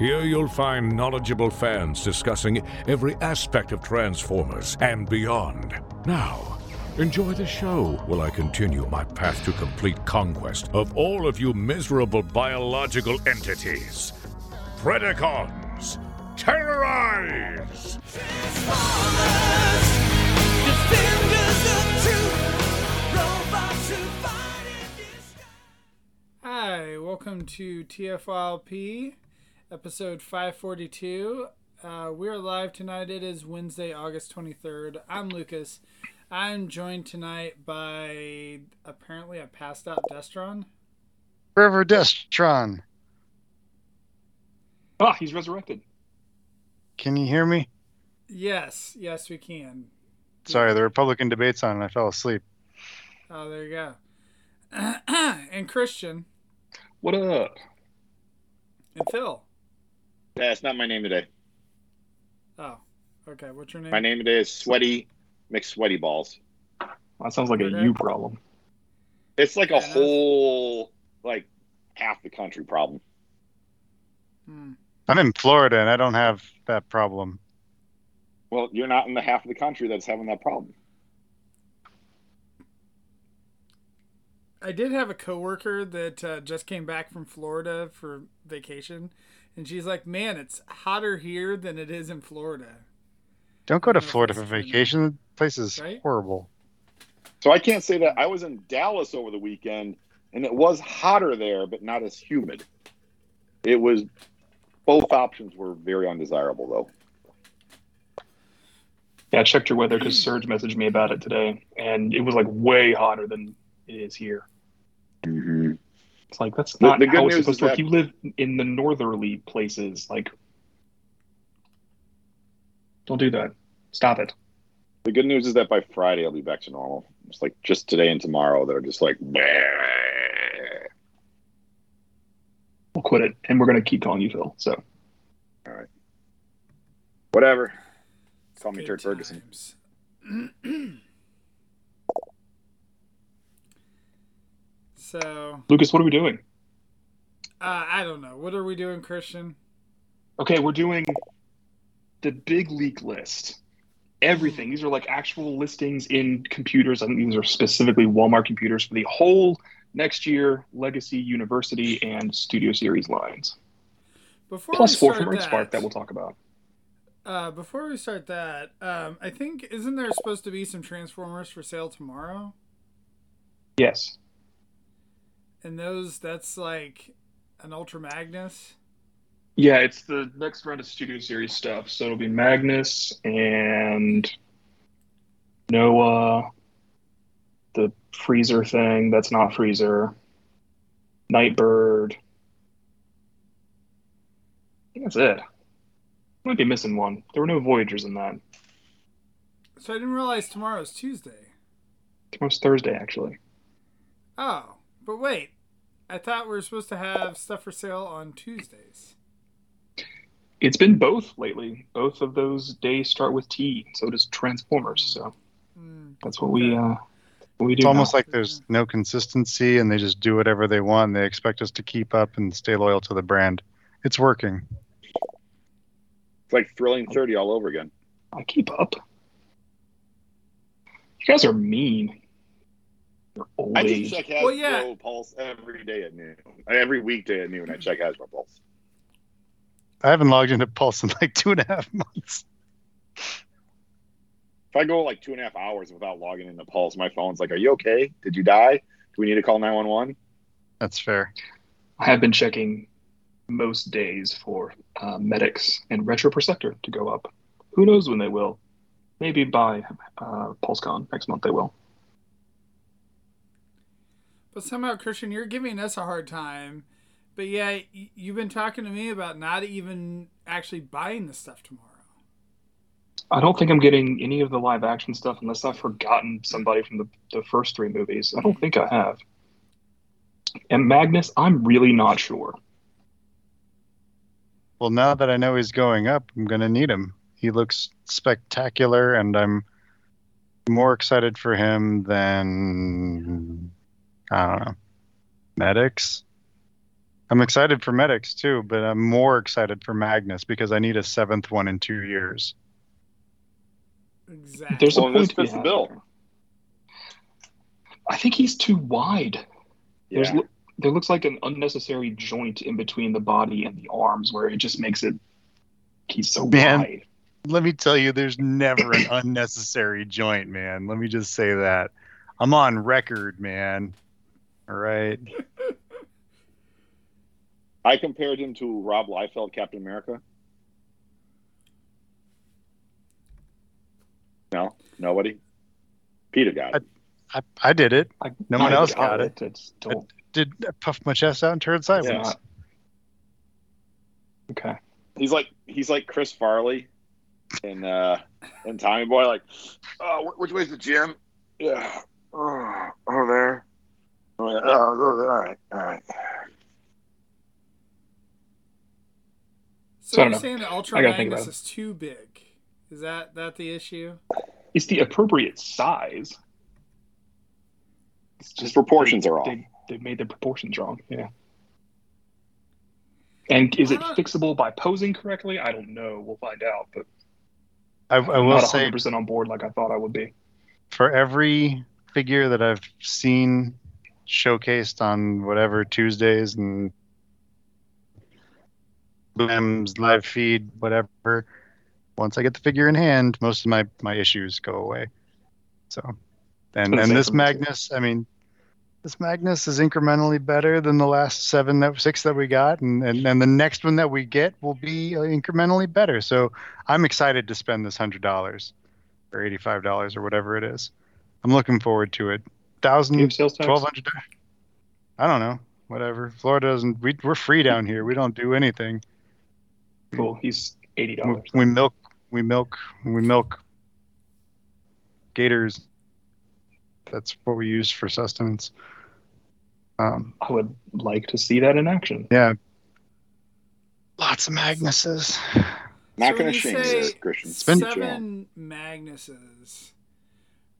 Here you'll find knowledgeable fans discussing every aspect of Transformers and beyond. Now, enjoy the show while I continue my path to complete conquest of all of you miserable biological entities. Predacons, terrorize! Hi, welcome to TFYLP, episode 542. Uh, we're live tonight. It is Wednesday, August 23rd. I'm Lucas. I'm joined tonight by apparently a passed out Destron. River Destron. Ah, he's resurrected. Can you hear me? Yes, yes, we can. Sorry, the Republican debate's on and I fell asleep. Oh, there you go. and Christian What up? and Phil. Yeah, it's not my name today. Oh, okay. What's your name? My name today is Sweaty McSweaty Balls. That sounds like a Okay. you problem. It's like a Fair whole, like, half the country problem. Hmm. I'm in Florida and I don't have that problem. Well, you're not in the half of the country that's having that problem. I did have a coworker that uh, just came back from Florida for vacation, and she's like, "Man, it's hotter here than it is in Florida." Don't go to Florida for vacation. The place is Right? horrible. So I can't say that. I was in Dallas over the weekend, and it was hotter there, but not as humid. It was, both options were very undesirable, though. Yeah, I checked your weather because Serge messaged me about it today, and it was like way hotter than it is here. Mm-hmm. It's like that's not the good how it's supposed to work. that- You live in the northerly places. Like, don't do that. Stop it. The good news is that by Friday, I'll be back to normal. It's like just today and tomorrow that are just like, bleh. We'll quit it, and we're gonna keep calling you Phil. So all right. whatever. Call me Good Turd Ferguson. so, Lucas, what are we doing? uh, I don't know. What are we doing, Christian? Okay, we're doing the big leak list. Everything. These are like actual listings in computers. I think these are specifically Walmart computers for the whole next year Legacy, University, and Studio Series lines. Before four from Red Spark that we'll talk about. Uh, before we start that, um, I think isn't there supposed to be some Transformers for sale tomorrow? Yes. And those, that's like an Ultra Magnus. Yeah, it's the next round of Studio Series stuff. So it'll be Magnus and Noah, the Freezer thing. That's not Freezer. Nightbird. I think that's it. Might be missing one. There were no Voyagers in that. So I didn't realize tomorrow's Tuesday. Tomorrow's Thursday, actually. Oh, but wait. I thought we were supposed to have stuff for sale on Tuesdays. It's been both lately. Both of those days start with T. So does Transformers. So Hmm. that's what we uh, what we do. It's almost now. like there's no consistency and they just do whatever they want. They expect us to keep up and stay loyal to the brand. It's working. It's like Thrilling 30 all over again. I keep up. You guys are mean. You're I just check Hasbro Well, yeah. Pulse every day at noon. Every weekday at noon, I check Hasbro Pulse. I haven't logged into Pulse in like two and a half months. If I go like two and a half hours without logging into Pulse, my phone's like, "Are you okay? Did you die? Do we need to call 911?" That's fair. I have been checking most days for uh, medics and retro Perceptor to go up. Who knows when they will? Maybe by uh, PulseCon next month they will. But somehow, Christian, you're giving us a hard time But yeah, you've been talking to me about not even actually buying the stuff tomorrow. I don't think I'm getting any of the live action stuff unless I've forgotten somebody from the, the first three movies. I don't think I have. And Magnus, I'm really not sure. Well, now that I know he's going up, I'm going to need him. He looks spectacular, and I'm more excited for him than I don't know medics. I'm excited for medics too, but I'm more excited for Magnus because I need a seventh one in two years. Exactly. There's a Well, point to fits the bill. I think he's too wide. There's Yeah. there looks like an unnecessary joint in between the body and the arms where it just makes it he's so Man. wide. Let me tell you, there's never an unnecessary joint, man. Let me just say that. I'm on record, man. All right. I compared him to Rob Liefeld, Captain America. No, nobody. Peter got it. I, I did it. I, No one I else got it. It's don't, Did I puff my chest out and turn sideways. Yeah. okay. He's like he's like Chris Farley and uh and Tommy Boy. Like, oh, which way's the gym? Yeah, oh, over there. Oh, yeah. oh, all right, all right. so So I don't you're saying that Ultra I gotta think Magnus is too big? Is that that the issue? It's the appropriate size. It's His proportions they, are off. They, they made the proportions wrong. Yeah. And is it fixable by posing correctly? I don't know. We'll find out. But I, I I'm will not say 100 percent on board like I thought I would be. for every figure that I've seen showcased on whatever Tuesdays and Boom's live feed, whatever, once I get the figure in hand, most of my, my issues go away. So, and, and this. Magnus, I mean, this Magnus is incrementally better than the last seven that six that we got, and, and, and the next one that we get will be uh, incrementally better. So I'm excited to spend this hundred dollars or eighty five dollars or whatever it is. I'm looking forward to it. Do you Thousand, have sales twelve hundred. I don't know. Whatever. Florida doesn't. We, we're free down here. We don't do anything. Cool. He's eighty We, dollars. we milk. We milk. We milk. Gators. That's what we use for sustenance. Um, I would like to see that in action. yeah. Lots of Magnuses. Not So going to you shame say you, Christian. been- seven Magnuses.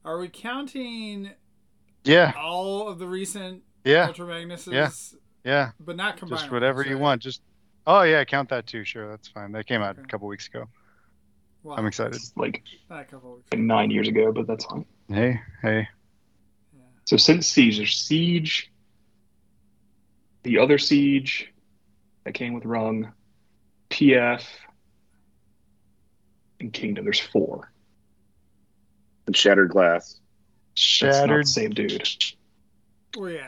Are we counting Yeah. all of the recent Yeah. Ultra Magnuses? Yeah. Yeah. But not combined. Just whatever you want. Just. Oh yeah, count that too. Sure, that's fine. That came out Okay. a couple weeks ago. Well, I'm excited. It's like, a couple weeks. like nine years ago, but that's fine. Hey, hey. Yeah. So since Siege, there's Siege, the other Siege that came with Rung, PF, and Kingdom. There's four. And shattered glass. That's not Shattered. the same dude. Well, yeah.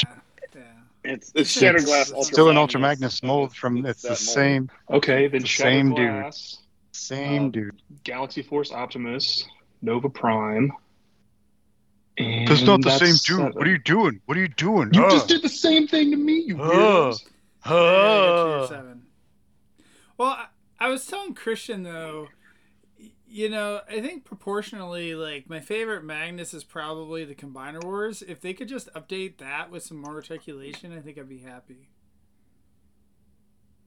Yeah. It's it's It's shattered glass. Ultra Still an Ultra Magnus mold from. It's, the mold. same. Okay, then The Shattered same dude. Glass, Same Uh, dude. Galaxy Force Optimus, Nova Prime. And That's not the that's same dude. seven. What are you doing? What are you doing? You Ugh. just did the same thing to me, you Ugh. weirdos. Yeah, I got you, Ugh. seven. Well, I, I was telling Christian though, y- you know, I think proportionally, like my favorite Magnus is probably the Combiner Wars. If they could just update that with some more articulation, I think I'd be happy.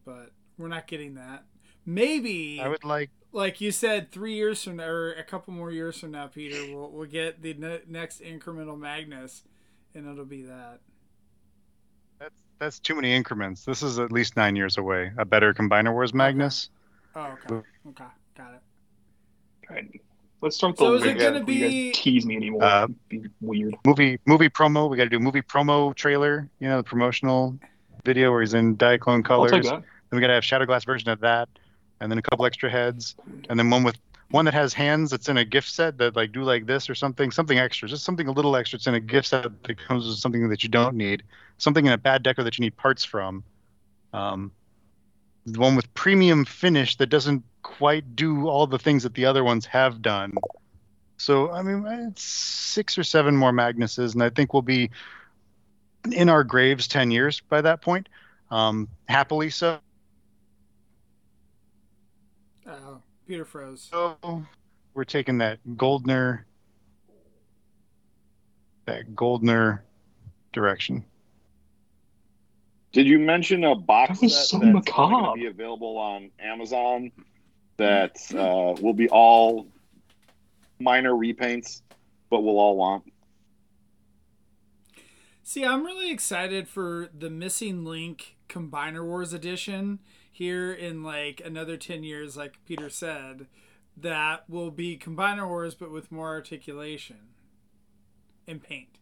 But we're not getting that. Maybe, I would like. like you said, three years from now, or a couple more years from now, Peter, we'll we'll get the ne- next incremental Magnus, and it'll be that. That's that's too many increments. This is at least nine years away. A better Combiner Wars Magnus. Oh, okay, okay, got it. All right. Let's start So the is it gonna be- guys tease me anymore. Uh, Be weird. Movie movie promo. We got to do movie promo trailer. You know the promotional video where he's in Diaclone I'll colors. take that. Then we got to have Shattered Glass version of that, and then a couple extra heads, and then one with one that has hands that's in a gift set that like do like this or something, something extra, just something a little extra. It's in a gift set that comes with something that you don't need, something in a bad decker that you need parts from. Um, the one with premium finish that doesn't quite do all the things that the other ones have done. So I mean, it's six or seven more Magnuses, and I think we'll be in our graves ten years by that point. Um, happily so. Oh, Peter froze. So we're taking that Goldner, that Goldner direction. Did you mention a box That was set so that's macabre. going to be available on Amazon that uh, will be all minor repaints, but we'll all want? See, I'm really excited for the Missing Link Combiner Wars edition here in like another 10 years, like Peter said. That will be Combiner Wars, but with more articulation and paint.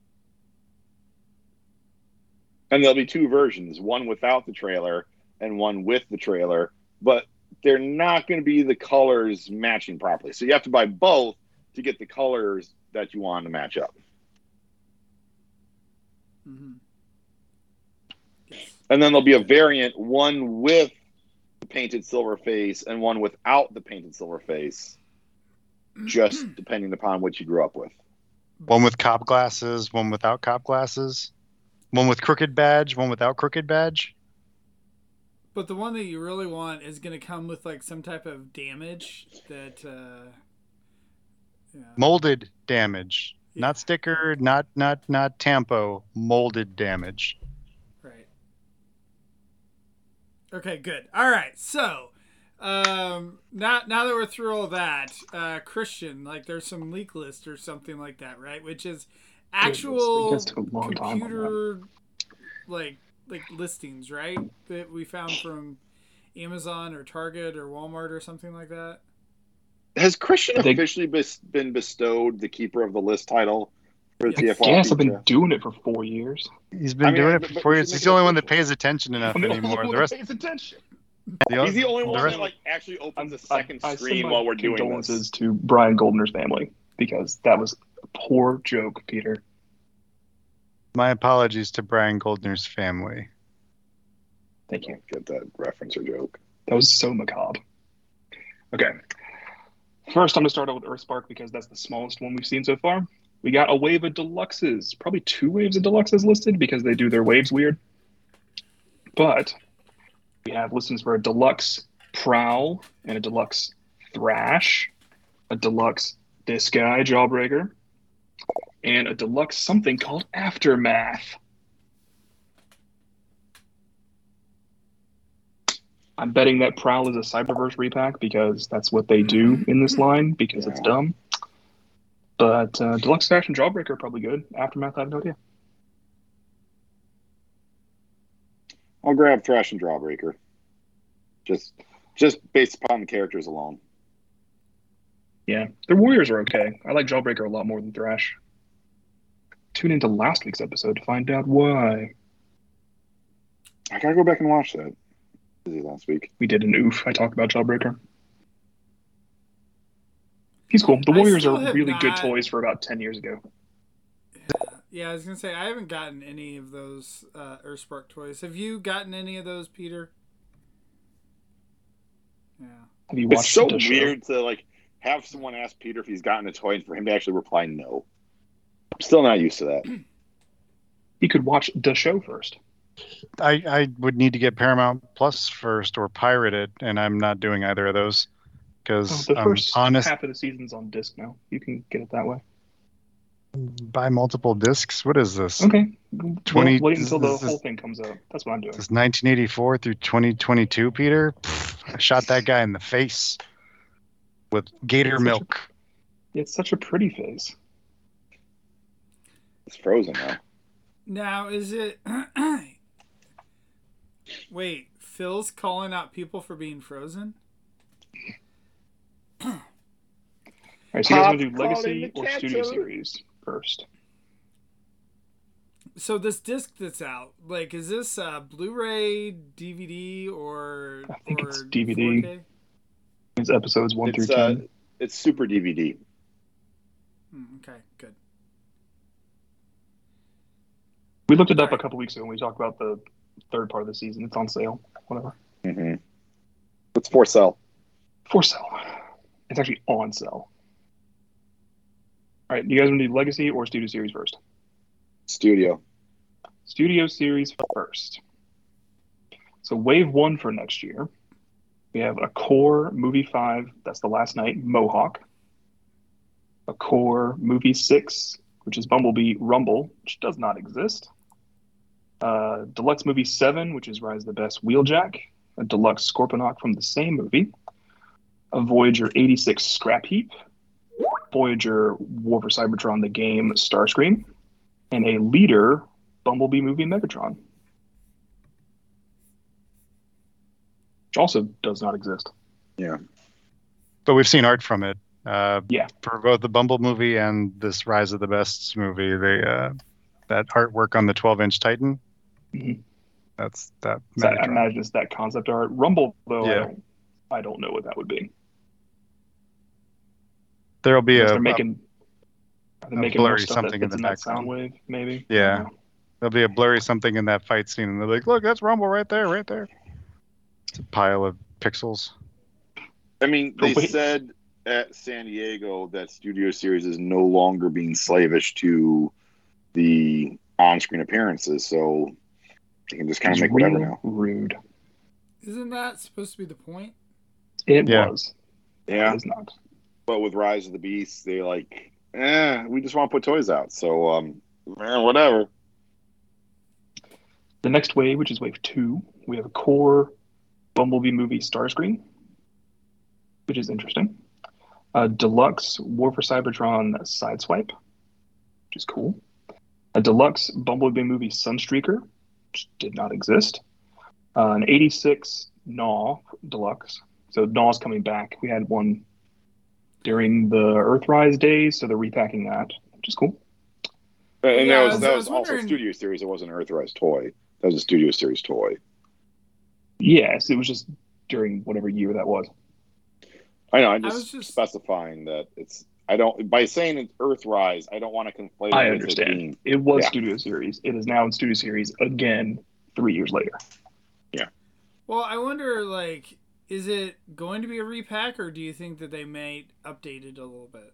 And there'll be two versions, one without the trailer and one with the trailer, but they're not going to be the colors matching properly. So you have to buy both to get the colors that you want to match up. Mm-hmm. And then there'll be a variant, one with the painted silver face and one without the painted silver face, just depending upon what you grew up with. One with cop glasses, one without cop glasses, one with crooked badge, one without crooked badge. But the one that you really want is going to come with like some type of damage that. Uh, yeah. Molded damage, Yeah. not sticker, not not not tampo. Molded damage. Right. Okay, good. All right. So, um, now now that we're through all that, uh, Christian, like there's some leak list or something like that, right? Which is actual Goodness, a long time computer like like listings, right? That we found from Amazon or Target or Walmart or something like that. Has Christian They- officially been bestowed the keeper of the list title for the Yes. TFY? Yes, I've been doing it for four years. He's been I mean, doing but- it for four years. He's the only one that pays attention enough I'm the only anymore. The that rest, pays attention. the He's the only the one that like actually opens the second I send screen my while we're doing condolences this. to Brian Goldner's family because that was a poor joke, Peter. My apologies to Brian Goldner's family. Thank you. Get that reference or joke. That was so macabre. Okay. First, I'm going to start out with Earthspark because that's the smallest one we've seen so far. We got a wave of deluxes, probably two waves of deluxes listed because they do their waves weird. But we have listings for a deluxe Prowl and a deluxe Thrash, a deluxe this guy Jawbreaker, and a deluxe something called Aftermath. I'm betting that Prowl is a Cyberverse repack because that's what they do in this line because it's dumb. But uh, Deluxe Dash and Jawbreaker are probably good. Aftermath, I have no idea. I'll grab Thrash and Jawbreaker. Just just based upon the characters alone. Yeah, the Warriors are okay. I like Jawbreaker a lot more than Thrash. Tune into last week's episode to find out why. I gotta go back and watch that. Busy last week. We did an oof. I talked about Jawbreaker. He's cool. The I Warriors are have really good toys for about 10 years ago. Yeah, I was gonna say I haven't gotten any of those uh, Earthspark toys. Have you gotten any of those, Peter? Yeah. Have you It's so the show? weird to like have someone ask Peter if he's gotten a toy and for him to actually reply no. I'm still not used to that. You could watch the show first. I, I would need to get Paramount Plus first or pirate it, and I'm not doing either of those Oh, because the I'm first honest. half of the season's on disc now. You can get it that way. Buy multiple discs. What is this? Okay. 20 well, wait until the this is- whole thing comes out. That's what I'm doing. This 1984 through 2022, Peter. Pfft, I shot that guy in the face with gator Such a- milk. It's such a pretty face. It's frozen now. Now is it? Wait, Phil's calling out people for being frozen. All right, so you guys want to do Legacy or Studio. Series first? So this disc that's out, like, is this uh, Blu-ray, DVD, or I think or it's DVD. 4K? It's episodes one It's through uh, ten. it's super DVD. Hmm, okay, good. We looked it up a couple weeks ago when we talked about the third part of the season. It's on sale. Whatever. Mm-hmm. It's for sale. For sale. It's actually on sale. All right, you guys want to do Legacy or Studio Series first? Studio. Studio Series first. So wave one for next year, we have a core movie five. That's the Last Knight. Mohawk. A core movie six, which is Bumblebee Rumble, which does not exist. Uh, deluxe movie seven, which is Rise of the Beast Wheeljack. A deluxe Scorponok from the same movie. A Voyager 86 Scrap Heap. Voyager War for Cybertron the game Starscream. And a leader Bumblebee movie Megatron. Which also does not exist. Yeah. But we've seen art from it. Uh, Yeah. For both the Bumble movie and this Rise of the Beasts movie, they uh, that artwork on the 12-inch Titan. Mhm. That's that. So I imagine it's that concept art. Rumble, though, I, don't, I don't know what that would be. There'll be a, they're making, are they a making more blurry something that in the in that Soundwave, maybe. Yeah. I don't know. there'll be a blurry something in that fight scene, and they're like, "Look, that's Rumble right there, right there." It's a pile of pixels. I mean, they wait. said at San Diego that Studio Series is no longer being slavish to the on-screen appearances, so they can just kind of make whatever real now. rude. Isn't that supposed to be the point? It Yeah. was. Yeah, It is not. but with Rise of the Beast, they like, eh, we just want to put toys out, so um, eh, whatever. The next wave, which is wave two, we have a core Bumblebee movie Starscream, which is interesting. A deluxe War for Cybertron Sideswipe, which is cool. A deluxe Bumblebee movie Sunstreaker, which did not exist. Uh, an 86 Gnaw deluxe. So Gnaw's coming back. We had one during the Earthrise days, so they're repacking that, which is cool. And Yeah, that was, was- that I was, was also wondering- Studio Series. It wasn't an Earthrise toy. That was a Studio Series toy. Yes, it was just during whatever year that was. I know. I'm I just, was just- specifying that it's. I don't by saying it's Earthrise. I don't want to conflate. I it it understand. being- It was Yeah. Studio Series. It is now in Studio Series again three years later. Yeah. Well, I wonder, like, is it going to be a repack, or do you think that they may update it a little bit?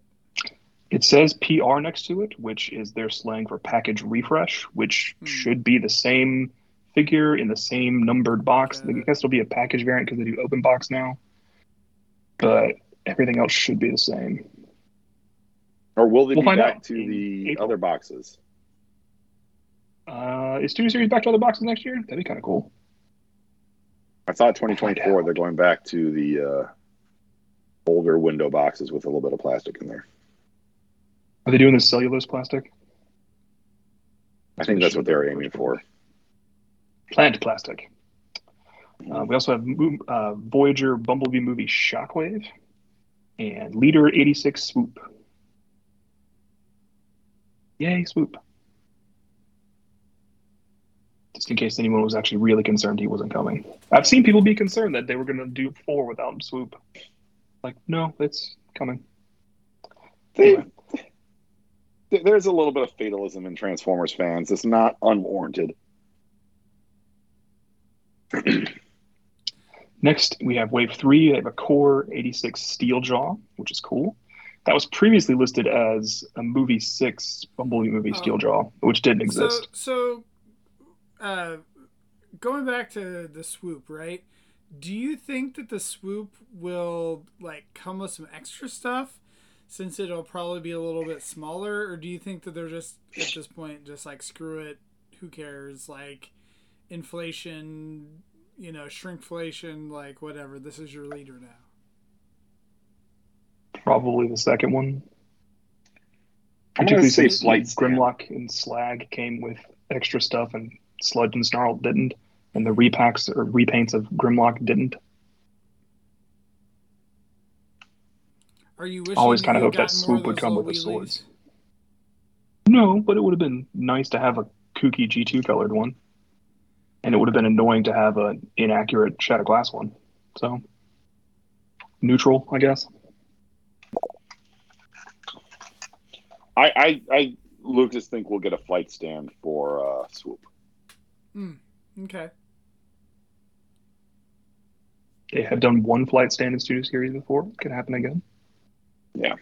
It says PR next to it, which is their slang for package refresh, which Hmm. should be the same figure in the same numbered box. Okay. I guess it'll be a package variant because they do open box now. But everything else should be the same. Or will they We'll be back out to in the April. other boxes? Uh, is Studio Series back to other boxes next year? That'd be kind of cool. I thought find 2024 out. they're going back to the uh, older window boxes with a little bit of plastic in there. Are they doing the cellulose plastic? I think that's what they're aiming for. Plant plastic. Uh, we also have uh, Voyager Bumblebee movie Shockwave and Leader 86 Swoop. Yay, Swoop. Just in case anyone was actually really concerned he wasn't coming. I've seen people be concerned that they were going to do four without Swoop. Like, no, it's coming. They, Anyway. th- there's a little bit of fatalism in Transformers fans. It's not unwarranted. Next, we have Wave 3. They have a Core 86 Steel Jaw, which is cool. That was previously listed as a Movie 6 Bumblebee movie Oh. Steel Jaw, which didn't exist. So, so uh, going back to the swoop, right? Do you think that the swoop will like come with some extra stuff, since it'll probably be a little bit smaller, or do you think that they're just at this point just like screw it, who cares? Like inflation, you know, shrinkflation, like whatever. This is your leader now. Probably the second one. I'm gonna Particularly say since like, Stand. Grimlock and Slag came with extra stuff and Sludge and Snarl didn't. And the repacks or repaints of Grimlock didn't. Are you wishing Always kinda you hoped that got more of swoop would come with the swords. No, but it would have been nice to have a kooky G2 colored one. And it would have been annoying to have an inaccurate Shattered Glass one. So, neutral, I guess. I, I, I, Lucas think we'll get a flight stand for uh, Swoop. Mm, Okay. They have done one flight stand in Studio Series before. It could happen again. Yeah.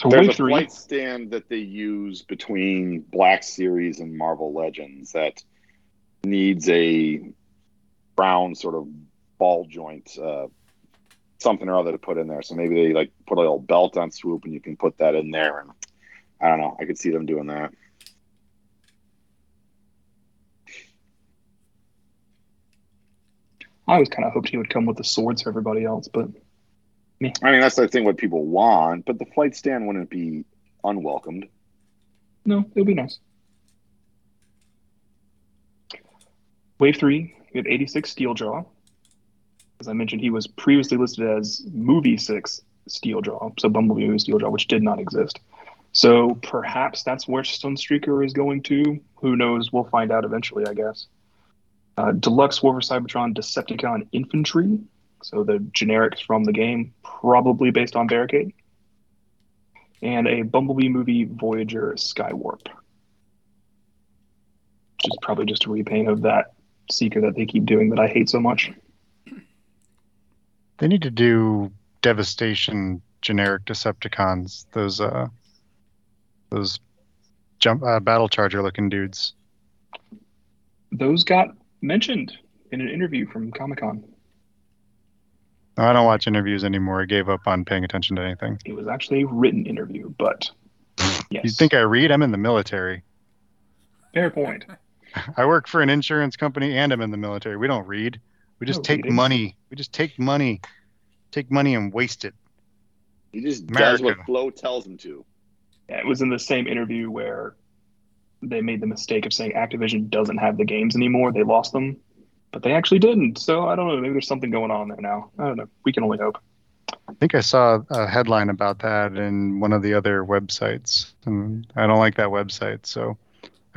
So There's wave a three. flight stand that they use between Black Series and Marvel Legends that needs a brown sort of ball joint, uh, something or other to put in there. So maybe they like put a little belt on swoop, and you can put that in there. And I don't know. I could see them doing that. I always kind of hoped he would come with the swords for everybody else, but me. I mean, that's the thing what people want, but the flight stand wouldn't be unwelcomed. no, it'll be nice. Wave three, we have 86 Steeljaw. As I mentioned, he was previously listed as Movie Six Steeljaw, so Bumblebee Movie Steeljaw, which did not exist. So perhaps that's where Sunstreaker is going to. Who knows? We'll find out eventually, I guess. Uh, Deluxe War for Cybertron Decepticon Infantry, so the generics from the game, probably based on Barricade. And a Bumblebee movie Voyager Skywarp, which is probably just a repaint of that Seeker that they keep doing that I hate so much. They need to do devastation generic Decepticons. Those uh, those jump uh, battle charger looking dudes. Those got mentioned in an interview from Comic Con. I don't watch interviews anymore. I gave up on paying attention to anything. It was actually a written interview, but yes. You think I read? I'm in the military. Fair point. I work for an insurance company and I'm in the military. We don't read. We just No take reading. money. We just take money, take money and waste it. He just does what America. Flo tells him to. Yeah, it was in the same interview where they made the mistake of saying Activision doesn't have the games anymore. They lost them, but they actually didn't. So I don't know. Maybe there's something going on there now. I don't know. We can only hope. I think I saw a headline about that in one of the other websites, and I don't like that website, so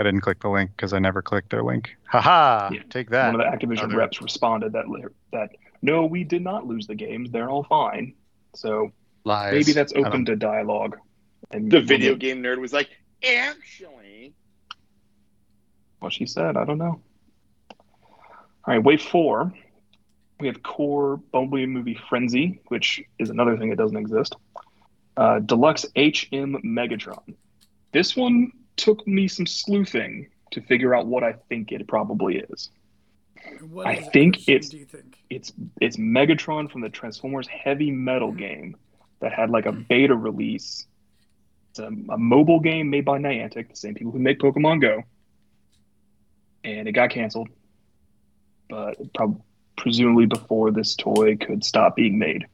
I didn't click the link because I never clicked their link. Haha! Yeah. Take that. One of the Activision other- reps responded that that no, we did not lose the games. They're all fine. So Lies. maybe that's I don't- open to dialogue. And The video game nerd was like, actually. What she said, I don't know. All right, wave four. We have core Bumblebee movie Frenzy, which is another thing that doesn't exist. Uh, Deluxe HM Megatron. This one took me some sleuthing to figure out what I think it probably is. What I is think it's- think? It's it's Megatron from the Transformers Heavy Metal mm-hmm. game that had like a mm-hmm. beta release. It's a, a mobile game made by Niantic, the same people who make Pokemon Go, and it got canceled. But prob- presumably before this toy could stop being made.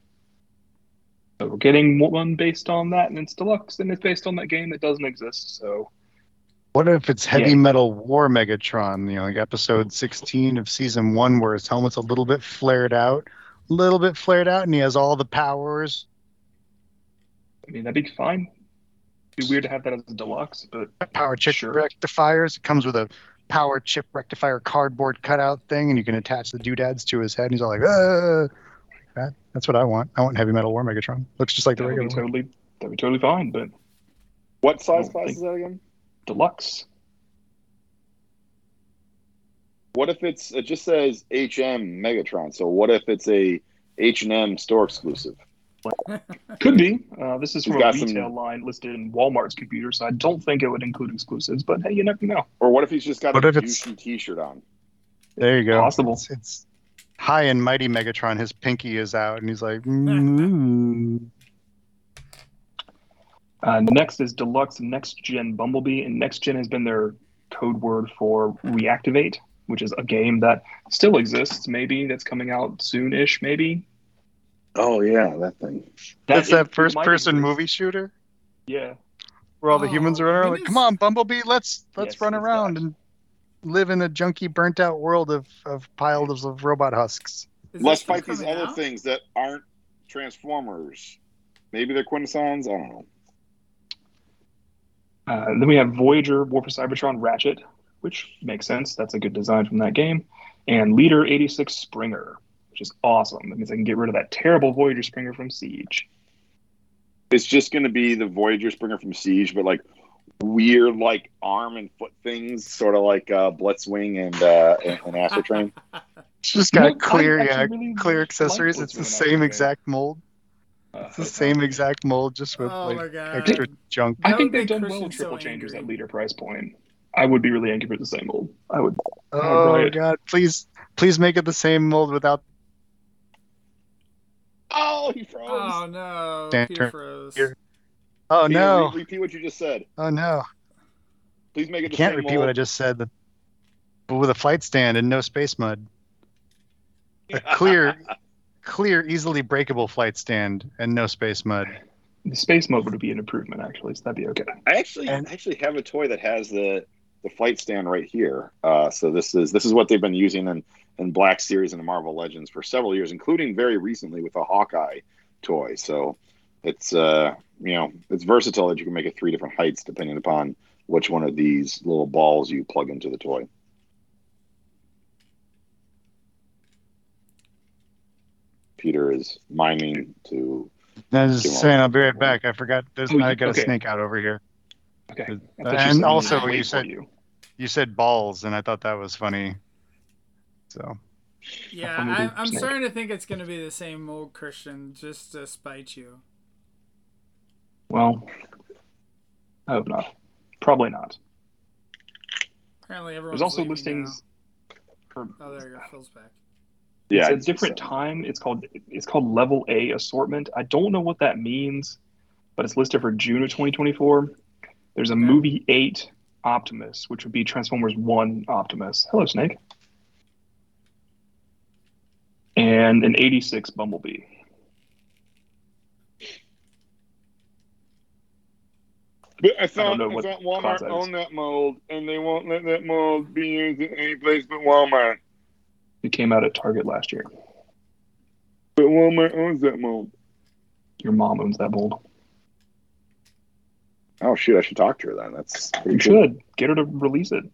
So we're getting one based on that, and it's deluxe, and it's based on that game that doesn't exist. So What if it's Heavy Yeah. Metal War Megatron? You know, like episode 16 of season one, where his helmet's a little bit flared out, a little bit flared out, and he has all the powers. I mean that'd be fine. It'd be weird to have that as a deluxe, but Power chip Sure. rectifiers. It comes with a power chip rectifier cardboard cutout thing, and you can attach the doodads to his head. And he's all like, "Ah!" That, that's what I want. I want Heavy Metal War Megatron. Looks just like the that would be regular one. totally that'd be totally fine. But What size class think- is that again? Deluxe. What if it's it just says HM Megatron? So what if it's a H and M store exclusive? Could be. Uh, this is He's from a got some- retail line listed in Walmart's computer, so I don't think it would include exclusives. But hey, you never know. Or what if he's just got what a douchey T-shirt on? There you go. Possible. It's, it's high and mighty Megatron. His pinky is out, and he's like, mm Uh, next is deluxe next gen Bumblebee, and next gen has been their code word for reactivate, which is a game that still exists. Maybe that's coming out soon-ish. Maybe Oh yeah, that thing. That's it- that first-person movie shooter Yeah, where all the Oh, humans are running around like, come on, Bumblebee, let's let's Yes, run around that. and live in a junky, burnt out world of, of piles of robot husks. Is Let's fight these coming other things that aren't Transformers. Maybe they're Quintessons. I don't know. Uh, then we have Voyager War for Cybertron Ratchet, which makes sense. That's a good design from that game. And Leader 86 Springer, which is awesome. That means I can get rid of that terrible Voyager Springer from Siege. It's just going to be the Voyager Springer from Siege, but like weird, like arm and foot things, sort of like uh, Blitzwing and uh, and, and Astro Train. It's just You got know, clear, yeah, really clear like accessories. It's the same exact mold. Uh, It's the same exact mold, just with Oh like extra junk. I That think they've make done well with Christian so triple changes at leader price point. I would be really angry if it's the same mold. I would. Oh right. god, please please make it the same mold without Oh, he froze. Oh no, Dan, Peter turn froze. here. Oh Peter, no. re- repeat what you just said. Oh no. Please make it the can't same repeat what I just said. But with a flight stand and no space mud. A clear clear, easily breakable flight stand and no space mud. The space mode would be an improvement, actually, so that'd be okay. I actually And- I actually have a toy that has the the flight stand right here. Uh, so this is this is what they've been using in in Black Series and the Marvel Legends for several years, including very recently with a Hawkeye toy. So it's uh you know it's versatile that you can make it three different heights depending upon which one of these little balls you plug into the toy. Peter is miming to I was just saying, I'll be right back. I forgot. There's, Oh, I got okay. a snake out over here. Okay. Uh, and also wait you said- you. You said balls, and I thought that was funny. So Yeah, I, Deep I'm Snake. starting to think it's going to be the same old Christian, just to spite you. Well, I hope not. Probably not. Apparently, everyone's There's also leaving listings for. Oh, there you go. Phil's back. Yeah it's a different time. It's called it's called Level A assortment. I don't know what that means, but it's listed for June of 2024. There's a Okay. movie eight Optimus, which would be Transformers One Optimus. Hello, Snake. And an 86 Bumblebee. But I don't thought, know I what thought Walmart class owned that mold, and they won't let that mold be used in any place but Walmart. It came out at Target last year. But Walmart owns that mold. Your mom owns that mold. Oh shoot! I should talk to her then. That's pretty You cool. should get her to release it.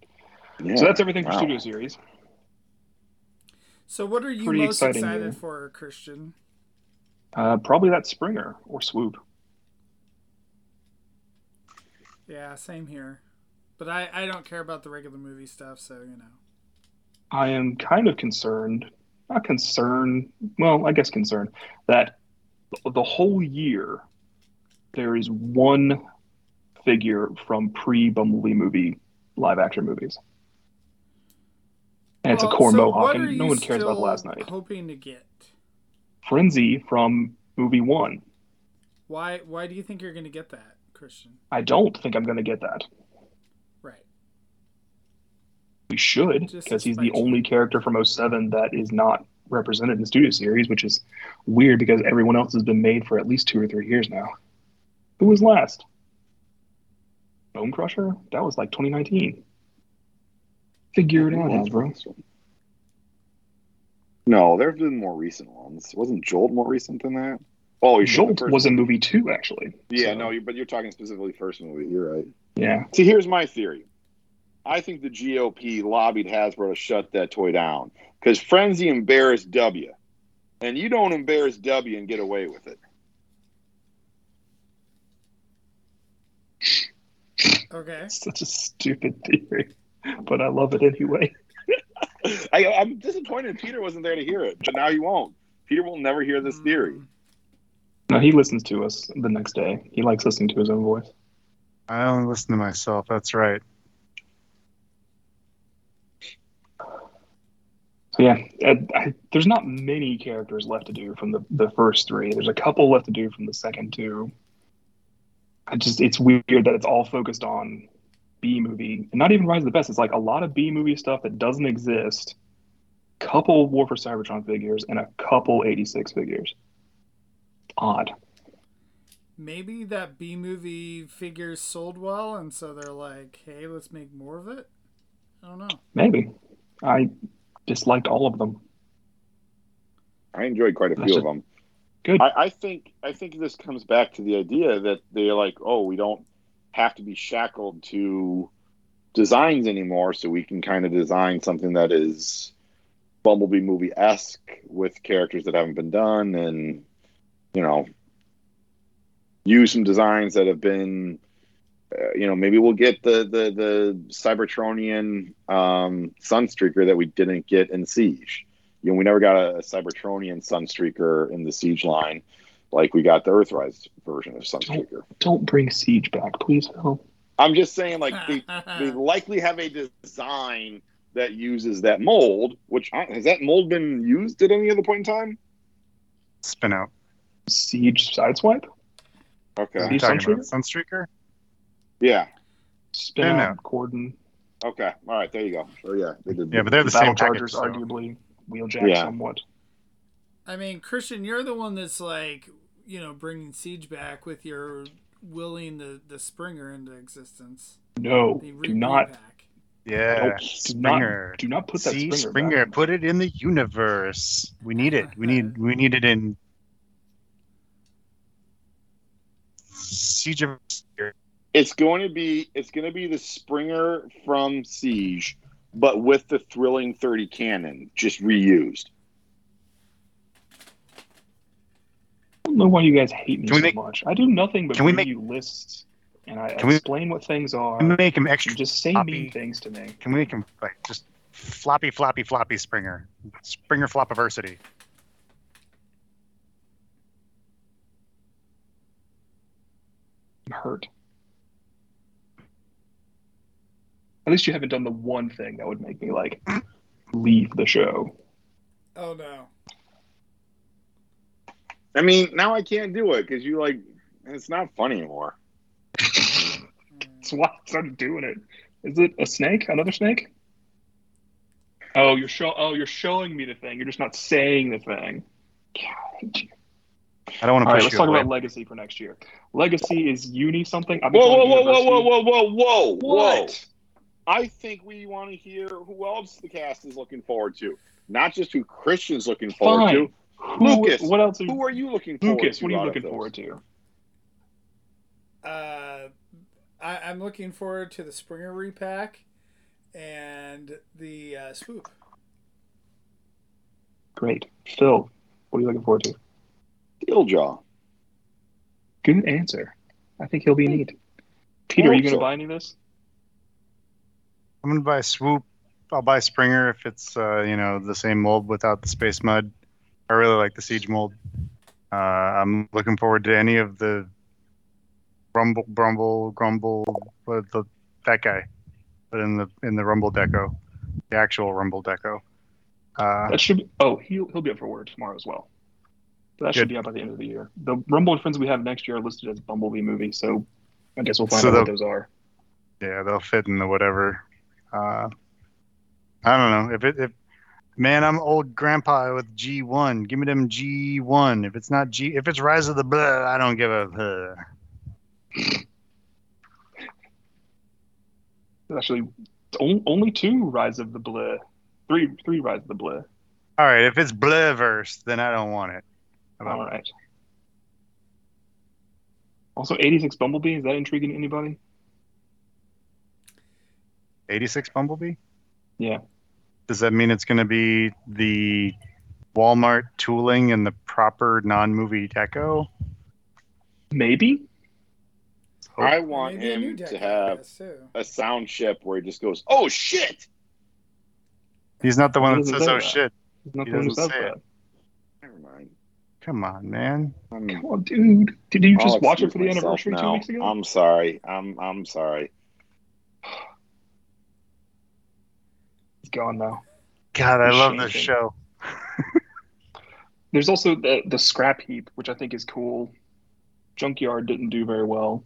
Yeah. So that's everything for Wow. Studio Series. So, what are you Pretty most excited year. for, Christian? Uh, probably that Springer or Swoop. Yeah, same here. But I, I don't care about the regular movie stuff, so you know. I am kind of concerned, not concerned, well, I guess concerned, that the whole year there is one figure from pre Bumblebee movie live action movies. And it's a core so mohawk, and no one cares about Last Knight. Hoping to get. Frenzy from movie one. Why why do you think you're going to get that, Christian? I don't think I'm going to get that. Right. We should, because he's the only character from 07 that is not represented in the studio series, which is weird because everyone else has been made for at least two or three years now. Who was last? Bone Crusher? That was like 2019. Figure it out, Hasbro. No, there have been more recent ones. Wasn't Jolt more recent than that? Oh, Jolt was in movie two, actually. Yeah, So, no, you, but you're talking specifically first movie. You're right. Yeah. See, here's my theory. I think the GOP lobbied Hasbro to shut that toy down because Frenzy embarrassed W, and you don't embarrass W and get away with it. Okay. Such a stupid theory, but I love it anyway. I, I'm disappointed Peter wasn't there to hear it, but now he won't. Peter will never hear this theory. Mm, No, he listens to us the next day. He likes listening to his own voice. I only listen to myself. That's right. Yeah, I, I, there's not many characters left to do from the, the first three. There's a couple left to do from the second two. I just it's weird that it's all focused on B movie and not even Rise of the Beast. It's like a lot of B movie stuff that doesn't exist. Couple War for Cybertron figures and a couple 86 figures. Odd. Maybe that B movie figures sold well, and so they're like, "Hey, let's make more of it." I don't know. Maybe. I disliked all of them. I enjoyed quite a That's few of them. Good. I, I think I think this comes back to the idea that they're like, oh, we don't have to be shackled to designs anymore, so we can kind of design something that is Bumblebee movie esque with characters that haven't been done, and you know, use some designs that have been. Uh, you know, maybe we'll get the the the Cybertronian um, Sunstreaker that we didn't get in Siege you know, we never got a, Cybertronian Sunstreaker in the Siege line like we got the Earthrise version of Sunstreaker. Don't bring Siege back, please, Phil. I'm just saying, like they, they likely have a design that uses that mold. Which uh, has that mold been used at any other point in time? Spin out. Siege sideswipe. Okay. Are Siege you talking Sunstreaker? about Sunstreaker? Yeah. Spin No, out. no. Corden. Okay. All right. There you go. Oh yeah. They did. Yeah, but they're the Battle same Chargers, package. so- arguably wheeljack Yeah. somewhat. I mean, Christian, you're the one that's like, you know, bringing Siege back with your willing the the Springer into existence. No, do not, repack. Yeah. Nope. do Springer. not, do not put that See, Springer. Springer, back. put it in the universe. We need it. We need we need it in Siege of It's going to be it's going to be the Springer from Siege, but with the thrilling 30 cannon, just reused. I don't know why you guys hate me Can so make- much. I do nothing but Can we make- you lists, and I Can we- explain what things are. Can we make him extra just say floppy? mean things to me. Can we make him like just floppy, floppy, floppy Springer? Springer flop flopiversity. I'm hurt. At least you haven't done the one thing that would make me like leave the show. Oh no. I mean, now I can't do it because you like it's not funny anymore. That's why I started doing it. Is it a snake? Another snake? Oh, you're show. Oh, you're showing me the thing. You're just not saying the thing. God, I hate you. I don't want to All right, let's talk away. about legacy for next year. Legacy is uni something. I've been Whoa, whoa, whoa, whoa, whoa, whoa, whoa, whoa, whoa! What? I think we want to hear who else the cast is looking forward to, not just who Christian's looking forward Fine. to. Who, Lucas, What else? Are, Who are you looking forward Lucas, to? what are you looking forward to? Uh, I, I'm looking forward to the Springer repack and the uh, swoop. Great. Phil, what are you looking forward to? Steeljaw. Good answer. I think he'll be neat. Peter, are you going to so. buy any of this? I'm gonna buy Swoop. I'll buy Springer if it's uh, you know the same mold without the space mud. I really like the Siege mold. Uh, I'm looking forward to any of the Rumble, Brumble, Grumble, what the that guy, but in the in the Rumble Deco, the actual Rumble Deco. Uh, That should be. Oh, he'll he'll be up for word tomorrow as well. But that should be out by the end of the year. The Rumble and Friends we have next year are listed as Bumblebee movie, so I guess we'll find So out what those are. yeah, they'll fit in the whatever. Uh, I don't know if it if man, I'm old grandpa with G1. Give me them G1. If it's not G, if it's Rise of the Blah, I don't give a. Uh. Actually only two Rise of the Bleh, three three Rise of the Bleh. All right, if it's Blahverse, then I don't want it. All right. Also, 86 Bumblebee is that intriguing to anybody? 86 Bumblebee? Yeah. Does that mean it's going to be the Walmart tooling and the proper non-movie deco? Maybe. I want Maybe him to have a sound chip where he just goes, "Oh shit!" He's not the one that says, say "Oh that. shit." There's nothing He who doesn't says say that. it. Never mind. Come on, man. I'm, Come on, dude. Did you just I'll watch it for the myself anniversary two weeks ago? I'm sorry. I'm I'm sorry. Gone now. God, I love this show. There's also the the scrap heap, which I think is cool. Junkyard didn't do very well.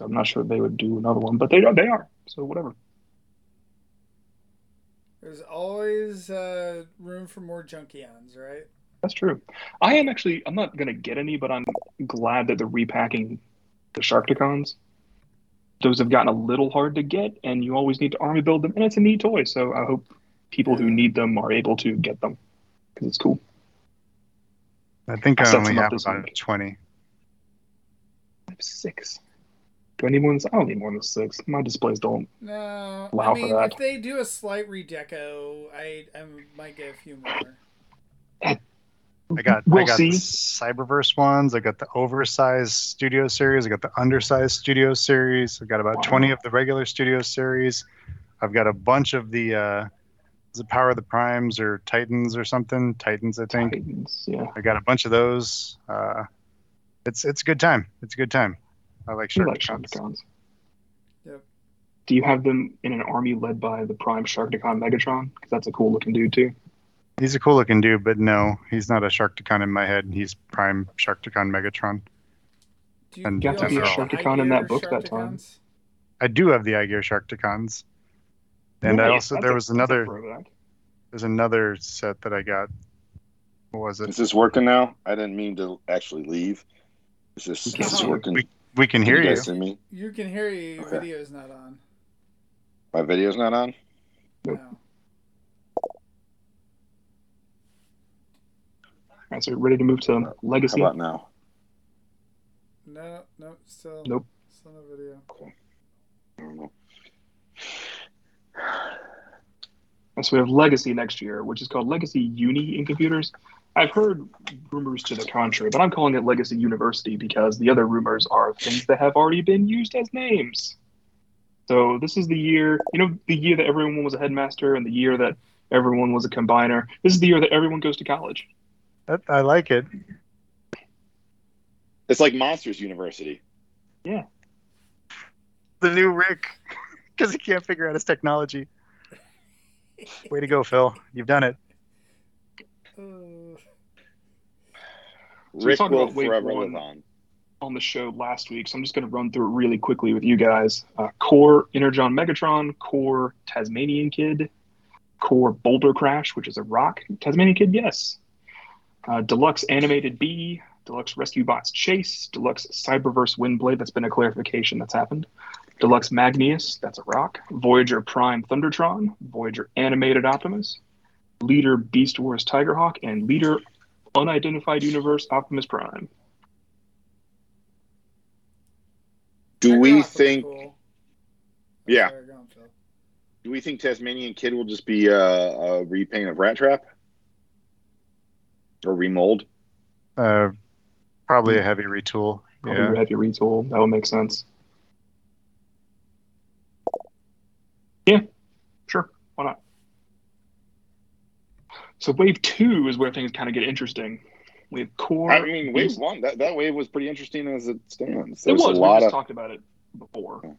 I'm not sure they would do another one, but they are. They are. So whatever. There's always uh, room for more Junkions, right? That's true. I am actually. I'm not gonna get any, but I'm glad that they're repacking the Sharkticons. Those have gotten a little hard to get, and you always need to army build them, and it's a neat toy. So I hope people who need them are able to get them because it's cool. I think I I set only some have about week. 20. I have six. Do I need more than I don't need more than six. My displays don't. No, Allow I for mean that. if they do a slight redeco, I I might get a few more. I got We'll I got see. Cyberverse ones. I got the oversized Studio series. I got the undersized Studio series. I've got about Wow. 20 of the regular Studio series. I've got a bunch of the uh, is it Power of the Primes or Titans or something? Titans, I think. Titans, yeah. I got a bunch of those. Uh, it's it's a good time. It's a good time. I like You Shark like Sharkticons. Do you have them in an army led by the Prime Sharkticon Megatron? Because that's a cool looking dude too. He's a cool looking dude, but no, he's not a Sharkticon in my head. He's Prime Sharkticon Megatron. Do you, And do you got to be a have Sharkticon in Igear that book that time. I do have the iGear Sharkticons. And I also That's there was a another there's another set that I got. What was it? Is this working now? I didn't mean to actually leave. Is this, Yes, is this working? We we can Can hear you. guys see me? You can hear you. Okay. Video's not on. My video's not on. Nope. No. All right, so ready to move to uh, How Legacy. about now? No, no, still. Nope. Still no video. I don't know. And so we have Legacy next year, which is called Legacy Uni in computers. I've heard rumors to the contrary, but I'm calling it Legacy University because the other rumors are things that have already been used as names. So this is the year, you know, the year that everyone was a headmaster and the year that everyone was a combiner. This is the year that everyone goes to college. That, I like it. It's like Monsters University. Yeah. The new Rick, because he can't figure out his technology. Way to go, Phil. You've done it. Uh, Rick talked will forever live on. on the show last week, so I'm just going to run through it really quickly with you guys. Uh, core Energon Megatron, Core Tasmanian Kid, Core Boulder Crash, which is a rock. Tasmanian Kid, yes. Uh, Deluxe Animated Bee, Deluxe Rescue Bots Chase, Deluxe Cyberverse Windblade, that's been a clarification that's happened. Deluxe Magneous, that's a rock. Voyager Prime Thundertron, Voyager Animated Optimus, Leader Beast Wars Tigerhawk, and Leader Unidentified Universe Optimus Prime. Do we think? cool. Yeah. Sorry, go on, Phil. Do we think Tasmanian Kid will just be a, a repaint of Rat Trap or remold? Uh, probably a heavy retool. Probably Yeah. your heavy retool. That would make sense. Yeah, sure. Why not? So wave two is where things kind of get interesting. We have core. I mean, wave Beast- one that, that wave was pretty interesting as it stands. It There's was. a We lot just of talked about it before. Yeah.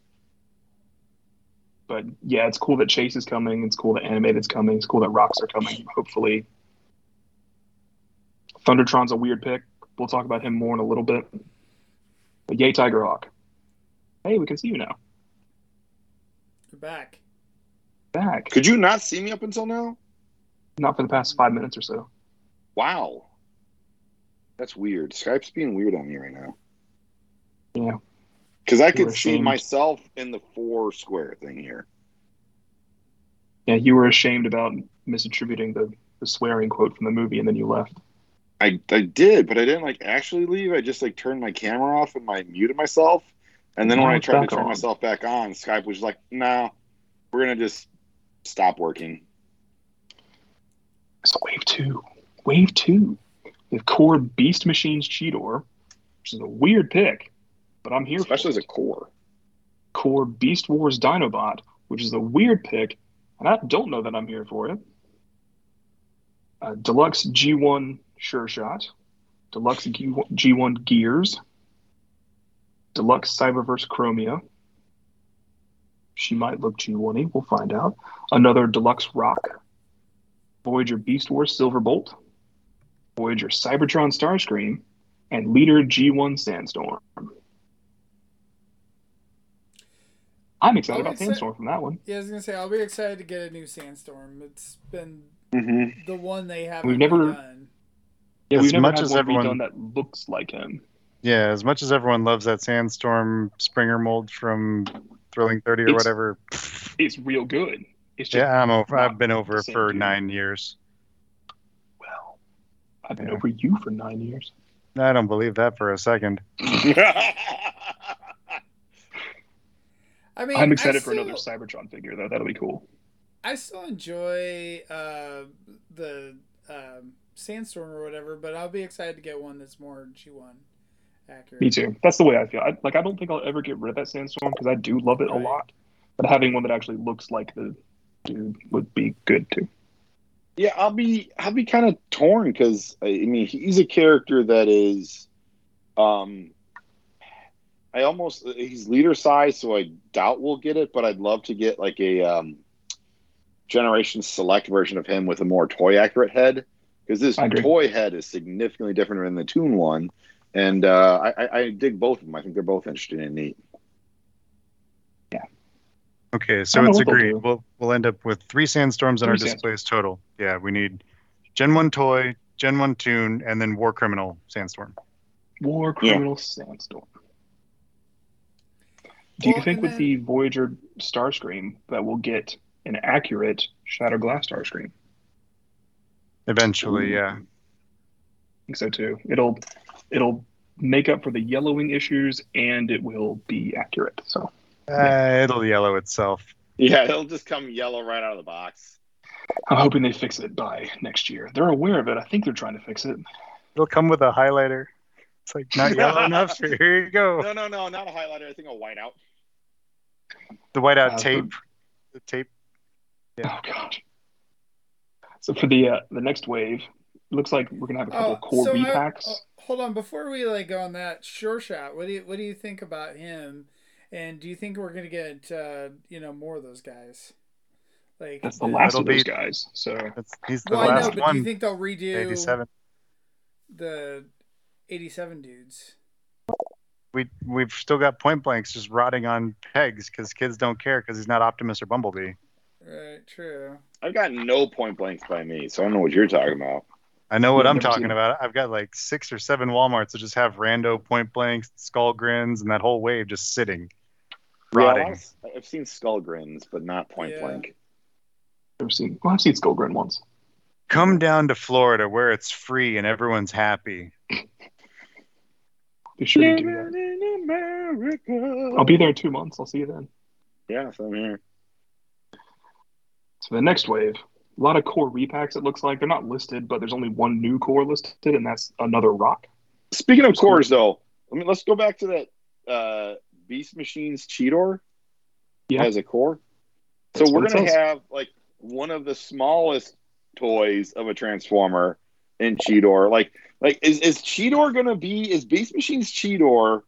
But yeah, it's cool that Chase is coming. It's cool that Animated's coming. It's cool that Rocks are coming. Hopefully, Thundertron's a weird pick. We'll talk about him more in a little bit. But yay, Tiger Hawk. Hey, we can see you now. You're back. Back. Could you not see me up until now? Not for the past five minutes or so. Wow, that's weird. Skype's being weird on me right now. Yeah. Because I You could see myself in the four square thing here. Yeah, you were ashamed about misattributing the, the swearing quote from the movie and then you left. I, I did, but I didn't like actually leave. I just like turned my camera off and I muted myself. And then when I tried to turn on. myself back on, Skype was like, "No, we're gonna just stop working." So wave two. Wave two. We have core Beast Machines Cheetor, which is a weird pick, but I'm here Especially as a core. Core Beast Wars Dinobot, which is a weird pick, and I don't know that I'm here for it. Uh, Deluxe G1 Sure Shot, Deluxe G- G1 Gears, Deluxe Cyberverse Chromia. She might look G1y, we'll find out. Another Deluxe Rock, Voyager Beast Wars Silverbolt, Voyager Cybertron Starscream, and Leader G1 Sandstorm. I'm excited about it's a- Sandstorm from that one. Yeah, I was gonna say I'll be excited to get a new Sandstorm. It's been Mm-hmm. the one they haven't We've never- done. Yeah, As we've never much had as everyone- redone that looks like him. Yeah, as much as everyone loves that Sandstorm Springer mold from Thrilling 30 or It's- whatever, It's real good. It's just yeah, I'm over. I've been over the it same for dude. nine years. well. I've been Yeah. over you for nine years. I don't believe that for a second. I mean, I'm excited I for another Cybertron figure though. That'll be cool. I still enjoy uh, the um, Sandstorm or whatever, but I'll be excited to get one that's more G1 accurate. Me too. That's the way I feel. I, like I don't think I'll ever get rid of that Sandstorm because I do love it a lot. But having one that actually looks like the dude would be good too. yeah, I'll be I'll be kind of torn because I I mean he's a character that is, um, I almost he's leader size, so I doubt we'll get it. But I'd love to get like a um, Generation Select version of him with a more toy accurate head because this toy head is significantly different than the Toon one, and uh, I, I, I dig both of them. I think they're both interesting and neat. Yeah. Okay, so it's know what they'll agreed. We'll we'll end up with three sandstorms in our Three displays total. Yeah, we need Gen One toy, Gen One tune, and then War Criminal Sandstorm. War Yeah. Criminal Sandstorm. Do you Well, think with then- the Voyager Starscream that we'll get an accurate Shattered Glass Starscream? Eventually, yeah. I think so too. It'll it'll make up for the yellowing issues and it will be accurate. So Uh, it'll yellow itself. Yeah, it'll just come yellow right out of the box. I'm hoping they fix it by next year. They're aware of it. I think they're trying to fix it. It'll come with a highlighter. It's like not yellow enough. So here you go. No, no, no, not a highlighter. I think a whiteout. The whiteout Uh, tape. The tape. Oh god. So for the uh, the next wave, looks like we're gonna have a couple Oh, core so I- repacks. oh, hold on, before we like go on that sure shot, what do you what do you think about him? And do you think we're gonna get uh, you know more of those guys? Like That's the last It'll of those be- guys. So he's the Well, I know, last but do one. you think they'll redo 87. the eighty-seven dudes? We we've still got point blanks just rotting on pegs because kids don't care because he's not Optimus or Bumblebee. Right, true. I've got no point blanks by me, so I don't know what you're talking about. I know what I'm talking about. I've got like six or seven WalMarts that just have rando point blanks, skull grins, and that whole wave just sitting, rotting. I've- I've seen skull grins, but not point Yeah. blank. never seen. Well, I've seen Skullgrin once. Come down to Florida where it's free and everyone's happy. Be sure to do that. in America. I'll be there two months. I'll see you then. Yeah, so I'm here. So the next wave, a lot of core repacks. It looks like they're not listed, but there's only one new core listed, and that's another rock. Speaking of cores, though, I mean, let's go back to that uh, Beast Machines Cheetor Yeah. as a core. So That's we're gonna have like one of the smallest toys of a Transformer in Cheetor. Like, like is is Cheetor gonna be is Beast Machines Cheetor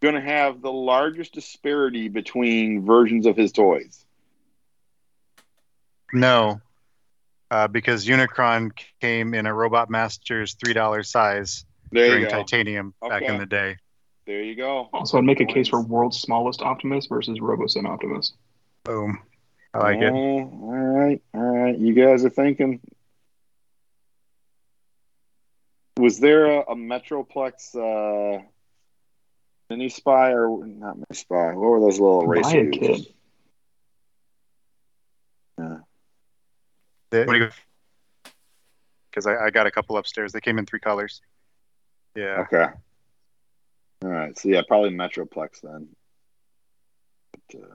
gonna have the largest disparity between versions of his toys? No, uh, because Unicron came in a Robot Masters three dollar size There during you go. titanium back in the day. There you go. Also, I'd make a case for world's smallest Optimus versus RoboSim Optimus. Boom. I like it. Oh, all right, all right. You guys are thinking. Was there a, a Metroplex uh, mini spy or not mini spy? What were those little Buy racer kid. What do you? Because I, I got a couple upstairs. They came in three colors. Yeah. Okay. All right. So yeah, probably Metroplex then. But, uh,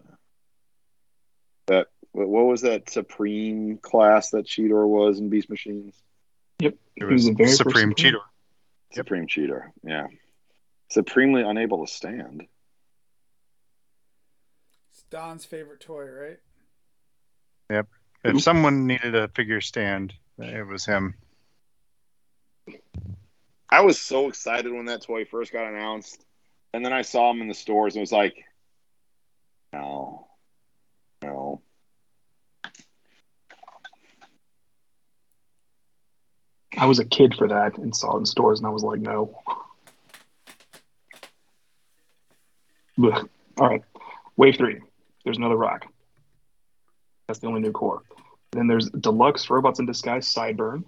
that what what was that Supreme class that Cheetor was in Beast Machines? Yep, it He was was the very Supreme Supreme. Cheetor. Yep. Supreme Cheetor. Yeah. Supremely unable to stand. It's Don's favorite toy, right? If someone needed a figure stand, it was him. I was so excited when that toy first got announced, and then I saw him in the stores, and was like, no, no. I was a kid for that and saw it in stores, and I was like, no. Ugh. All right, wave three. There's another rock. That's the only new core. Then there's deluxe robots in disguise sideburn,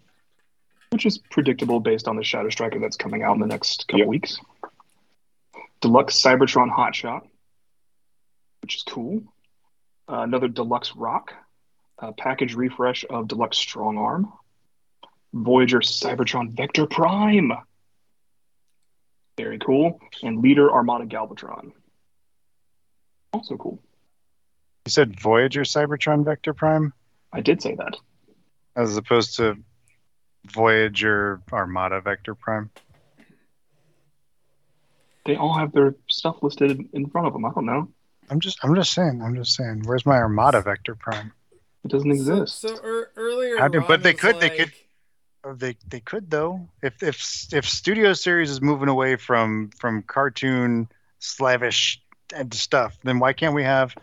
which is predictable based on the Shadow Striker that's coming out in the next couple Yep. weeks. Deluxe Cybertron Hotshot, which is cool. Uh, another deluxe rock, a package refresh of deluxe Strong Arm. Voyager Cybertron Vector Prime. Very cool. And Leader Armada Galvatron. Also cool. You said Voyager Cybertron Vector Prime, I did say that. as opposed to Voyager Armada Vector Prime. They all have their stuff listed in front of them. I don't know. I'm just, I'm just saying, I'm just saying. Where's my Armada Vector Prime? It doesn't exist. So, so er, earlier, How did- but they was could- they could- Oh, they they could though. If if if Studio Series is moving away from from cartoon slavish and stuff, then why can't we have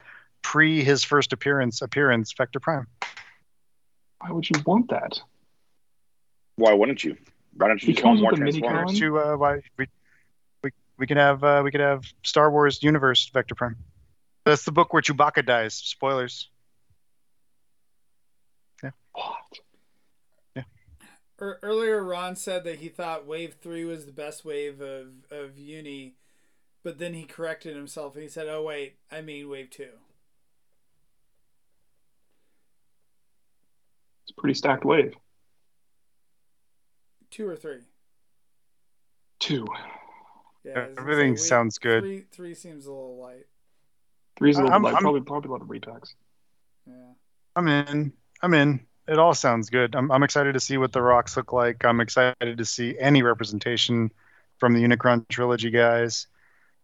pre his first appearance appearance Vector Prime? Why would you want that? Why wouldn't you? Why don't you He just want more with a Transformers? To uh, why we, we we can have uh, we could have Star Wars Universe Vector Prime. That's the book where Chewbacca dies. Spoilers. What? Er, earlier, Ron said that he thought Wave Three was the best wave of of Uni, but then he corrected himself and he said, "Oh wait, I mean Wave 2. It's a pretty stacked wave. Two or three. Two. Yeah, I was gonna Everything say, Wave sounds good. Three, three seems a little light. Three's a little I'm- light. I'm- Probably probably a lot of retacks. Yeah. I'm in. I'm in. It all sounds good. I'm, I'm excited to see what the rocks look like. I'm excited to see any representation from the Unicron trilogy guys.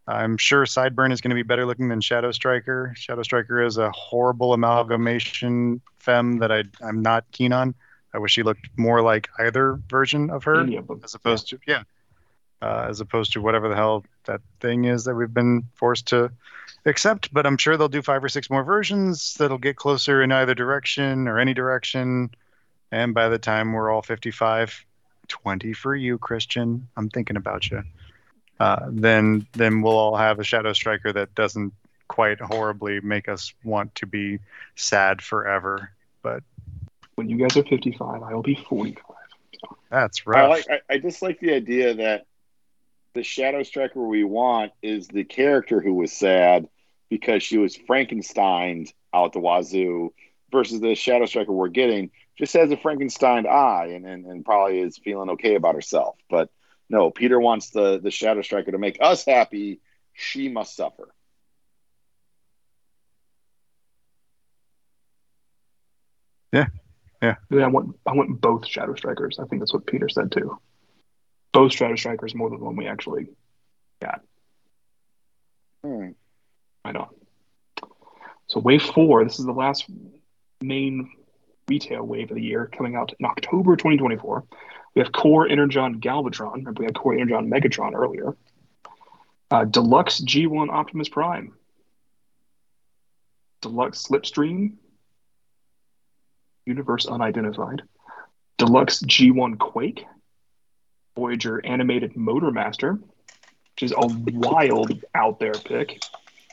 I'm sure Sideburn is going to be better looking than Shadow Striker. Shadow Striker is a horrible amalgamation femme that I, I'm not keen on. I wish she looked more like either version of her of them. as opposed to yeah, uh, as opposed to whatever the hell that thing is that we've been forced to accept. But I'm sure they'll do five or six more versions that'll get closer in either direction or any direction. And by the time we're all 55, 20 for you, Christian. I'm thinking about you. Uh, then then we'll all have a Shadow Striker that doesn't quite horribly make us want to be sad forever. But When you guys are 55, I will be 45. that's right. I like. I, I just like the idea that the Shadow Striker we want is the character who was sad because she was Frankenstein out the wazoo, versus the Shadow Striker we're getting just has a Frankenstein eye and, and, and probably is feeling okay about herself. But no, Peter wants the the Shadow Striker to make us happy. She must suffer. Yeah, yeah. I want I want both Shadow Strikers. I think that's what Peter said too. Both Shadow Strikers more than the one we actually Hmm. I know. So wave four, this is the last main retail wave of the year, coming out in October 2024. We have Core Energon Galvatron. Remember, we had Core Energon Megatron earlier. Uh, Deluxe G1 Optimus Prime. Deluxe Slipstream. Universe Unidentified. Deluxe G1 Quake. Voyager Animated Motor Master, which is a wild out there pick.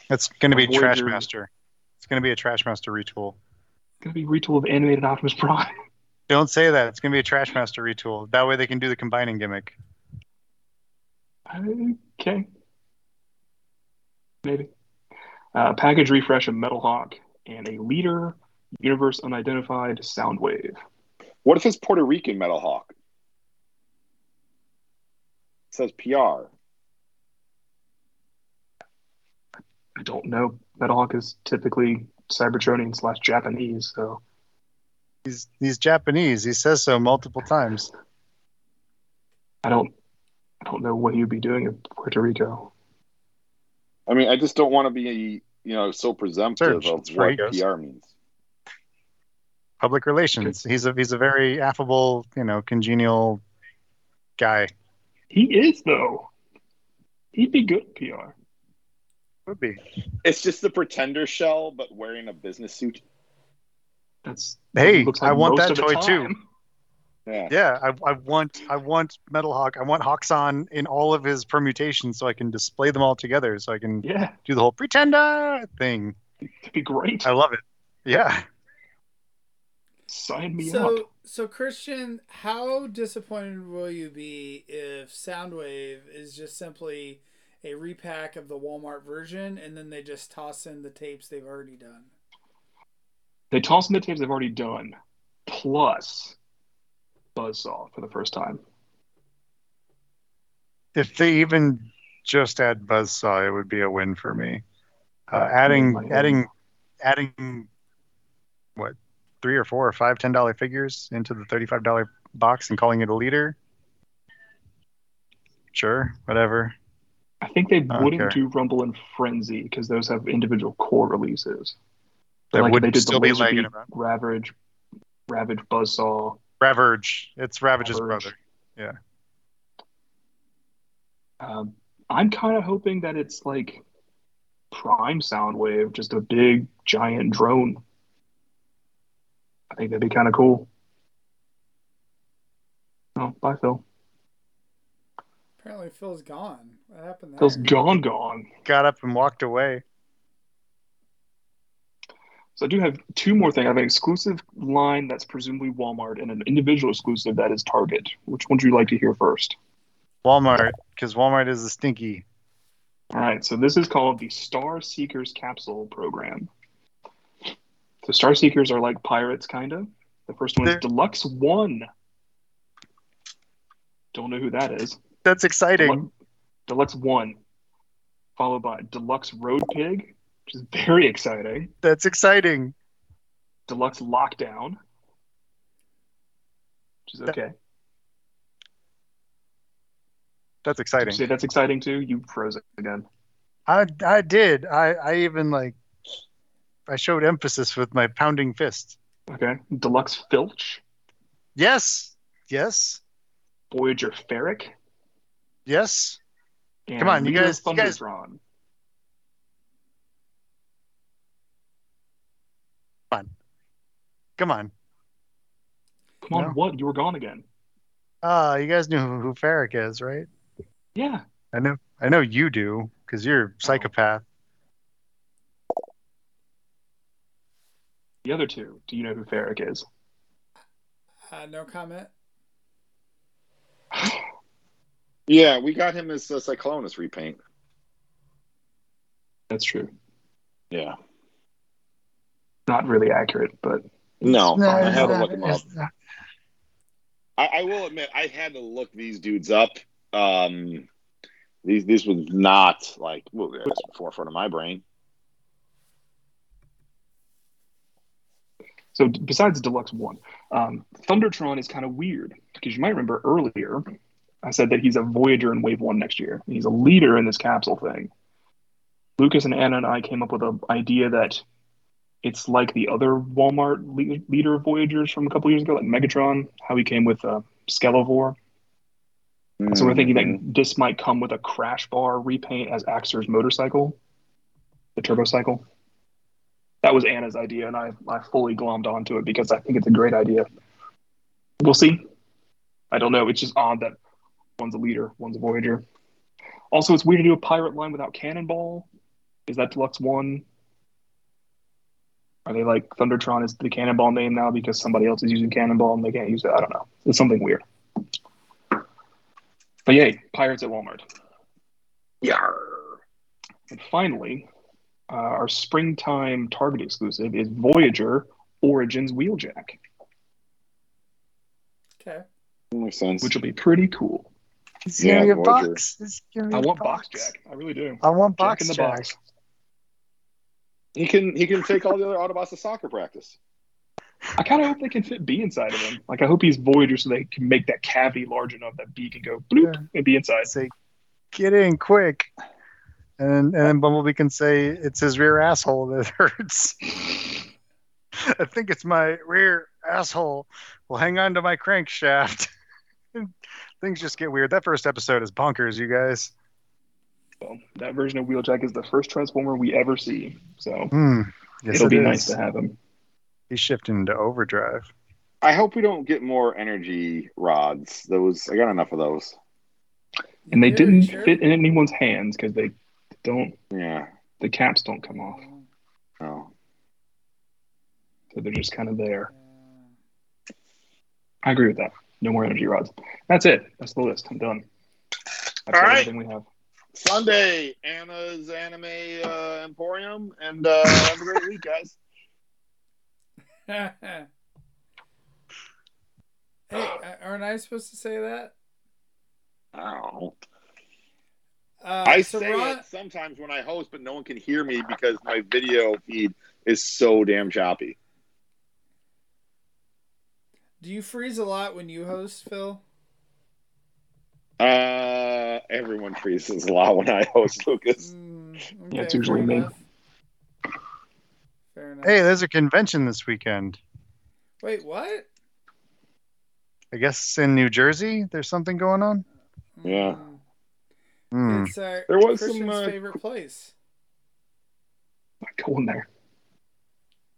It's going to be Voyager- Trash Master. It's going to be a Trash Master retool. It's gonna be retool of animated Optimus Prime. Don't say that. It's going to be a Trash Master retool. That way they can do the combining gimmick. okay, maybe. Uh, package refresh of Metal Hawk and a leader universe unidentified Soundwave. What if it's Puerto Rican Metal Hawk? It says PR. I don't know. Metal Hawk is typically Cybertronian slash Japanese, so He's he's Japanese. He says so multiple times. I don't. I don't know what he would be doing in Puerto Rico. I mean, I just don't want to be, you know, so presumptive Search. of That's what goes. PR means. Public relations. He's a he's a very affable, you know, congenial guy. He is though. He'd be good PR. Would be. It's just the pretender shell, but wearing a business suit. That's Hey, it looks I want that toy too. Yeah. Yeah, I, I want I want Metal Hawk. I want Hawkson in all of his permutations so I can display them all together so I can Yeah, do the whole pretender thing. it'd be great. I love it. Yeah. Sign me So, up. so Christian, how disappointed will you be if Soundwave is just simply a repack of the Walmart version, and then they just toss in the tapes they've already done? They toss in the tapes they've already done, plus Buzzsaw for the first time. If they even just add Buzzsaw, it would be a win for me. Uh, adding adding adding what three or four or five ten dollar figures into the thirty five dollar box and calling it a leader. Sure, whatever. I think they I wouldn't care. do Rumble and Frenzy because those have individual core releases. That like would they did still the be Laser lagging Beam, about. Ravage, Ravage Buzzsaw. Ravage. It's Ravage's Ravage. brother. Yeah. Um, I'm kind of hoping that it's like Prime Soundwave, just a big giant drone. I think that'd be kind of cool. Oh, bye, Phil. Apparently, Phil's gone. What happened there? Phil's gone, gone. Got up and walked away. So I do have two more things. I have an exclusive line that's presumably Walmart and an individual exclusive that is Target. Which one would you like to hear first? Walmart, because Walmart is a stinky. All right, so this is called the Star Seekers Capsule Program. So Star Seekers are like pirates, kind of. The first one is They're- Deluxe One. Don't know who that is. That's exciting. Deluxe, Deluxe One, followed by Deluxe Road Pig, which is very exciting. That's exciting. Deluxe Lockdown, which is okay. That's exciting. say that's exciting too? You froze it again. I I did. I I even like I showed emphasis with my pounding fist. Okay. Deluxe Filch, Yes. Yes. Voyager Ferric, Yes. Come on, you guys- you guys- Thundertron. Come on. Come on, No. what? You were gone again. Ah, you guys knew who, who Ferric is, right? Yeah. I know. I know you do, because you're a psychopath. The other two, do you know who Ferric is? Uh, no comment. Yeah, we got him as a Cyclonus repaint. That's true. Yeah. Not really accurate, but No, No, I it's had to look him up. I, I will admit, I had to look these dudes up. Um, these these was not like well, it was forefront of my brain. so besides Deluxe One, um, Thundertron is kind of weird because you might remember earlier I said that he's a Voyager in Wave One next year. He's a leader in this capsule thing. Lucas and Anna and I came up with an idea that it's like the other Walmart le- leader of Voyagers from a couple years ago, like Megatron, how he came with uh, Skelovore. So we're thinking Mm-hmm. that this might come with a crash bar repaint as Axer's motorcycle, the turbo cycle. That was Anna's idea, and I, I fully glommed onto it because I think it's a great idea. We'll see. I don't know. It's just odd that one's a leader, one's a Voyager. Also, it's weird to do a pirate line without Cannonball. Is that Deluxe One? Are they like Thundertron is the Cannonball name now because somebody else is using Cannonball and they can't use it? I don't know. It's something weird. But yay, Pirates at Walmart. Yarr. And finally, uh, our springtime Target exclusive is Voyager Origins Wheeljack, Okay. Makes sense. which will be pretty cool. It's Yeah, gonna be a Voyager. box. It's gonna be I a want Box Jack. I really do. I want box Jack box in the Jack. box. He can he can take all the other Autobots to soccer practice. I kind of hope they can fit B inside of him. Like I hope he's Voyager so they can make that cavity large enough that B can go bloop Yeah. and be inside. Say, get in quick. And and then Bumblebee can say it's his rear asshole that hurts. I think it's my rear asshole. Well, hang on to my crankshaft. Things just get weird. That first episode is bonkers, you guys. So that version of Wheeljack is the first Transformer we ever see. So Hmm. Yes, it'll it be is. nice to have him. He's shifting into overdrive. I hope we don't get more energy rods. Those I got enough of those. And they You're didn't sure? fit in anyone's hands because they don't. Yeah. The caps don't come off, Oh. so they're just kind of there. I agree with that. No more energy rods. That's it. That's the list. I'm done. That's All right. everything we have. Sunday, Anna's Anime uh, Emporium, and uh, have a great week, guys. hey, aren't I supposed to say that? I don't know. Uh, I so say Ron, it sometimes when I host, but no one can hear me because my video feed is so damn choppy. do you freeze a lot when you host, Phil? Uh, everyone freezes a lot when I host, Lucas. Mm, Yeah, it's usually me. enough. Fair enough. Hey, there's a convention this weekend. Wait, what? I guess in New Jersey. There's something going on. Yeah. Mm. It's uh, There was Christian's some, uh, favorite place. Not going there.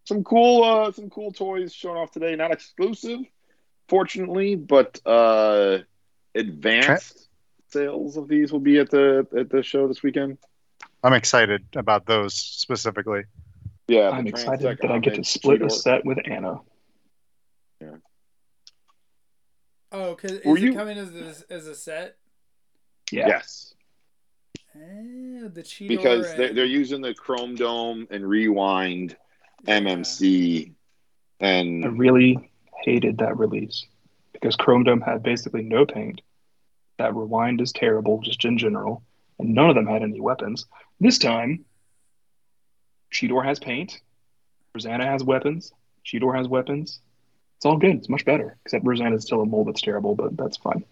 some cool uh some cool toys shown off today not exclusive fortunately but uh advanced sales of these will be at the at the show this weekend I'm excited about those specifically. yeah I'm excited that I get to split a set with Anna. Yeah. Oh, cause is Were it you- coming as a, as a set? Yeah. yes Oh, the Cheetor because they're, they're using the chrome dome and rewind yeah. mmc and I really hated that release because Chrome Dome had basically no paint. That rewind is terrible, just in general, and none of them had any weapons. This time, Cheetor has paint, Rosanna has weapons, Cheetor has weapons. It's all good. It's much better, except Rosanna's still a mold that's terrible, but that's fine.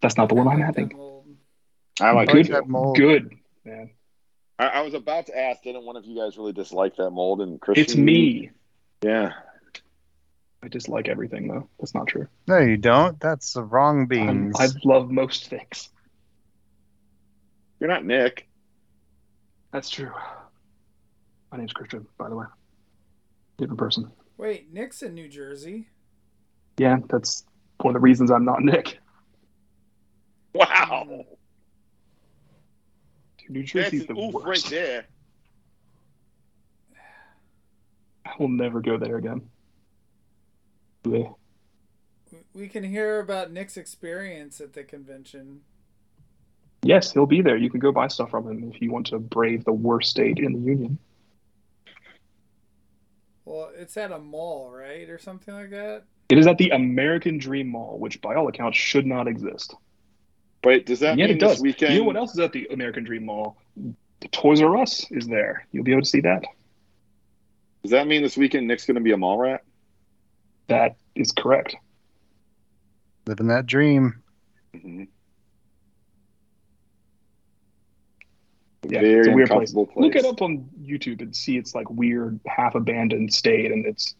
That's not the one I'm I like that having. i like good, that mold. good, man. I, I was about to ask didn't one of you guys really dislike that mold and Christian It's me. yeah I dislike everything, though. That's not true. No, you don't. That's the wrong um, I'm, beans. I love most things. you're not nick That's true. My name's Christian, by the way. Different person. Wait, Nick's in New Jersey. Yeah, that's one of the reasons I'm not Nick. wow Dude, New that's Jersey's an the oof right worst. there I will never go there again. Bleh. We- We can hear about Nick's experience at the convention. Yes, he'll be there. You can go buy stuff from him if you want to brave the worst state in the union. Well, it's at a mall, right, or something like that. It is at the American Dream Mall, which by all accounts should not exist. Wait, does that And yet mean it does. this weekend? You know what else is at the American Dream Mall? The Toys R Us is there. You'll be able to see that. Does that mean this weekend Nick's going to be a mall rat? That is correct. Living that dream. Mhm. Yeah, Very it's a weird place. uncomfortable Look it up on YouTube and see it's like weird, half abandoned state, and it's,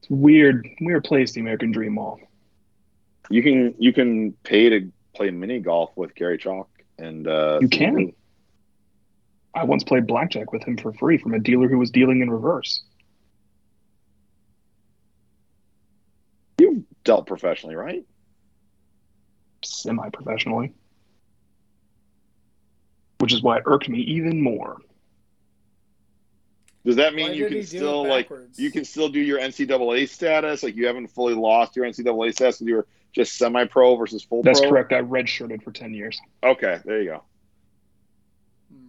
it's weird, weird place. The American Dream Mall. You can you can pay to play mini golf with Garry Chalk and uh, You can. I once played blackjack with him for free from a dealer who was dealing in reverse. You dealt professionally, right? semi-professionally, which is why it irked me even more. Does that mean Why you can he do it still like you can still do your NCAA status? Like you haven't fully lost your NCAA status, and you're just semi-pro versus full That's pro. correct. I redshirted for ten years. Okay, there you go. Hmm.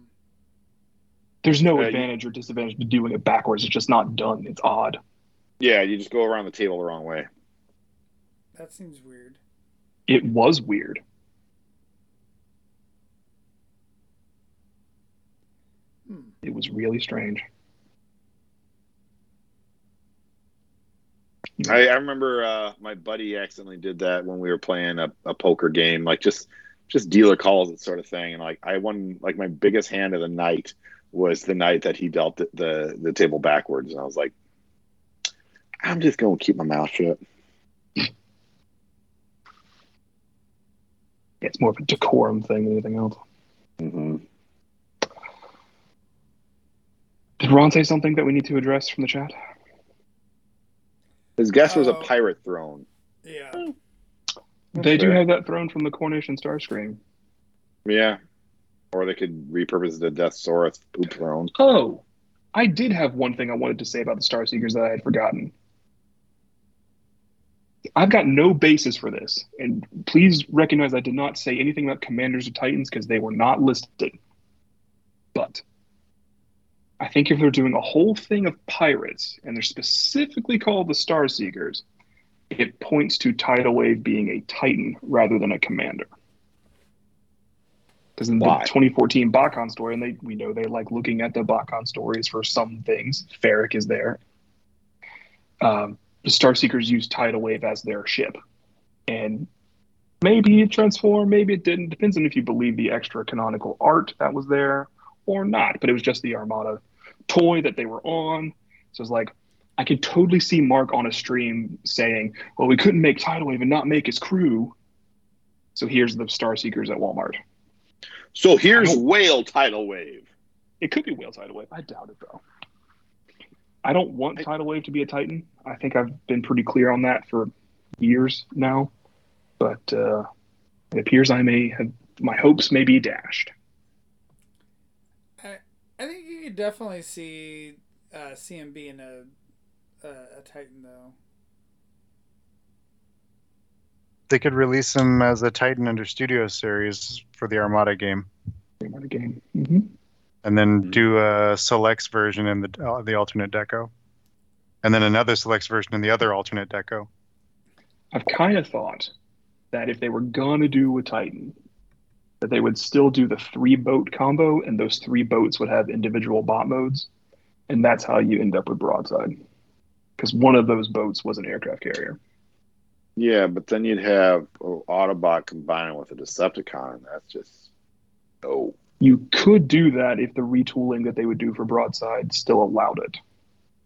There's no Yeah, you- advantage or disadvantage to doing it backwards. It's just not done. It's odd. Yeah, you just go around the table the wrong way. That seems weird. It was weird. Hmm. It was really strange. I, I remember uh, my buddy accidentally did that when we were playing a, a poker game, like just just dealer calls it sort of thing. And like I won like my biggest hand of the night was the night that he dealt the the, the table backwards, and I was like, I'm just gonna keep my mouth shut. It's more of a decorum thing than anything else. hmm Did Ron say something that we need to address from the chat? His guess was a Oh. pirate throne. Yeah. they do have that throne from the Coronation Starscream. Yeah. Or they could repurpose the Deathsaurus poop throne. Oh, I did have one thing I wanted to say about the Star Seekers that I had forgotten. I've got no basis for this, and please recognize I did not say anything about Commanders of Titans because they were not listed. But I think if they're doing a whole thing of pirates and they're specifically called the Star Seekers, it points to Tidal Wave being a Titan rather than a Commander. Because in Why? the 2014 BotCon story, and they we know they like looking at the BotCon stories for some things. Ferric is there. Um, the Star Seekers use Tidal Wave as their ship, and maybe it transformed, maybe it didn't. Depends on if you believe the extra canonical art that was there or not. But it was just the Armada toy that they were on. So it's like I could totally see Mark on a stream saying, "Well, we couldn't make Tidal Wave and not make his crew." So here's the Star Seekers at Walmart. So here's whale tidal wave. It could be whale tidal wave. I doubt it though. I don't want I- tidal wave to be a Titan. I think I've been pretty clear on that for years now. But uh, it appears I may have my hopes may be dashed. I, I think you could definitely see uh, CMB in a, a a Titan though. They could release him as a Titan under Studio Series for the Armada game, Game of the game. hmm and then Mhm. do a Selects version in the uh, the alternate deco, and then another Selects version in the other alternate deco. I've kind of thought that if they were gonna do a Titan, that they would still do the three boat combo, and those three boats would have individual bot modes, and that's how you end up with broadside. Because one of those boats was an aircraft carrier. Yeah, but then you'd have Autobot combining with a Decepticon. and That's just oh. You could do that if the retooling that they would do for broadside still allowed it.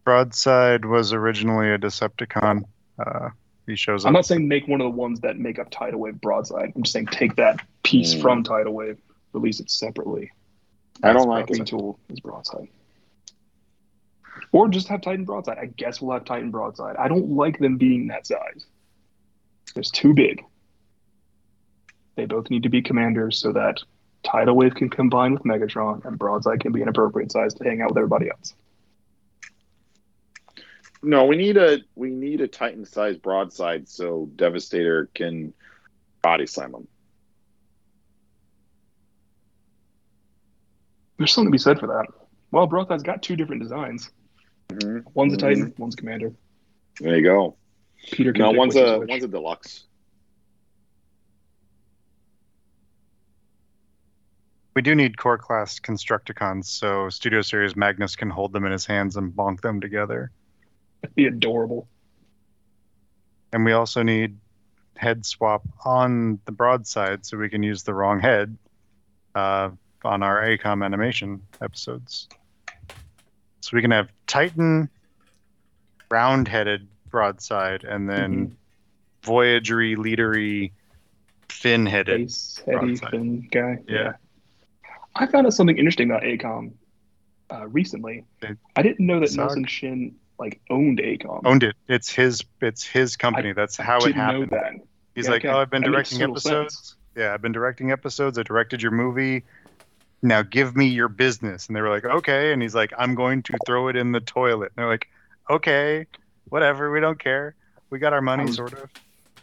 Broadside was originally a Decepticon. Uh, he shows up. I'm not saying make one of the ones that make up Tidal Wave broadside. I'm just saying take that piece Mm. from Tidal Wave, release it separately. I don't like Like it. retool is broadside. Or just have Titan broadside. I guess we'll have Titan broadside. I don't like them being that size. It's too big. They both need to be commanders so that Tidal Wave can combine with Megatron and Broadside can be an appropriate size to hang out with everybody else. No, we need a we need a Titan sized broadside so Devastator can body slam him. There's something to be said for that. Well, Broadside's got two different designs. Mhm. One's a Mhm. Titan, one's a Commander. There you go. Peter can No, one's a one's a deluxe. We do need core class Constructicons, so Studio Series Magnus can hold them in his hands and bonk them together. That'd be adorable. And we also need head swap on the broadside so we can use the wrong head uh, on our AKOM animation episodes. So we can have Titan round headed broadside and then Voyagery, leadery, fin headed. Face, heady, Broadside. thin guy. Yeah. I found out something interesting about AKOM uh, recently. Okay. I didn't know that. Nelson Shin like owned AKOM. Owned it. It's his it's his company. That's how it happened. He's Yeah, like, okay. "Oh, I've been directing episodes. sense. Yeah, I've been directing episodes. I directed your movie. Now give me your business." And they were like, "Okay." And he's like, "I'm going to throw it in the toilet." And they're like, "Okay, whatever. We don't care. We got our money, sort of."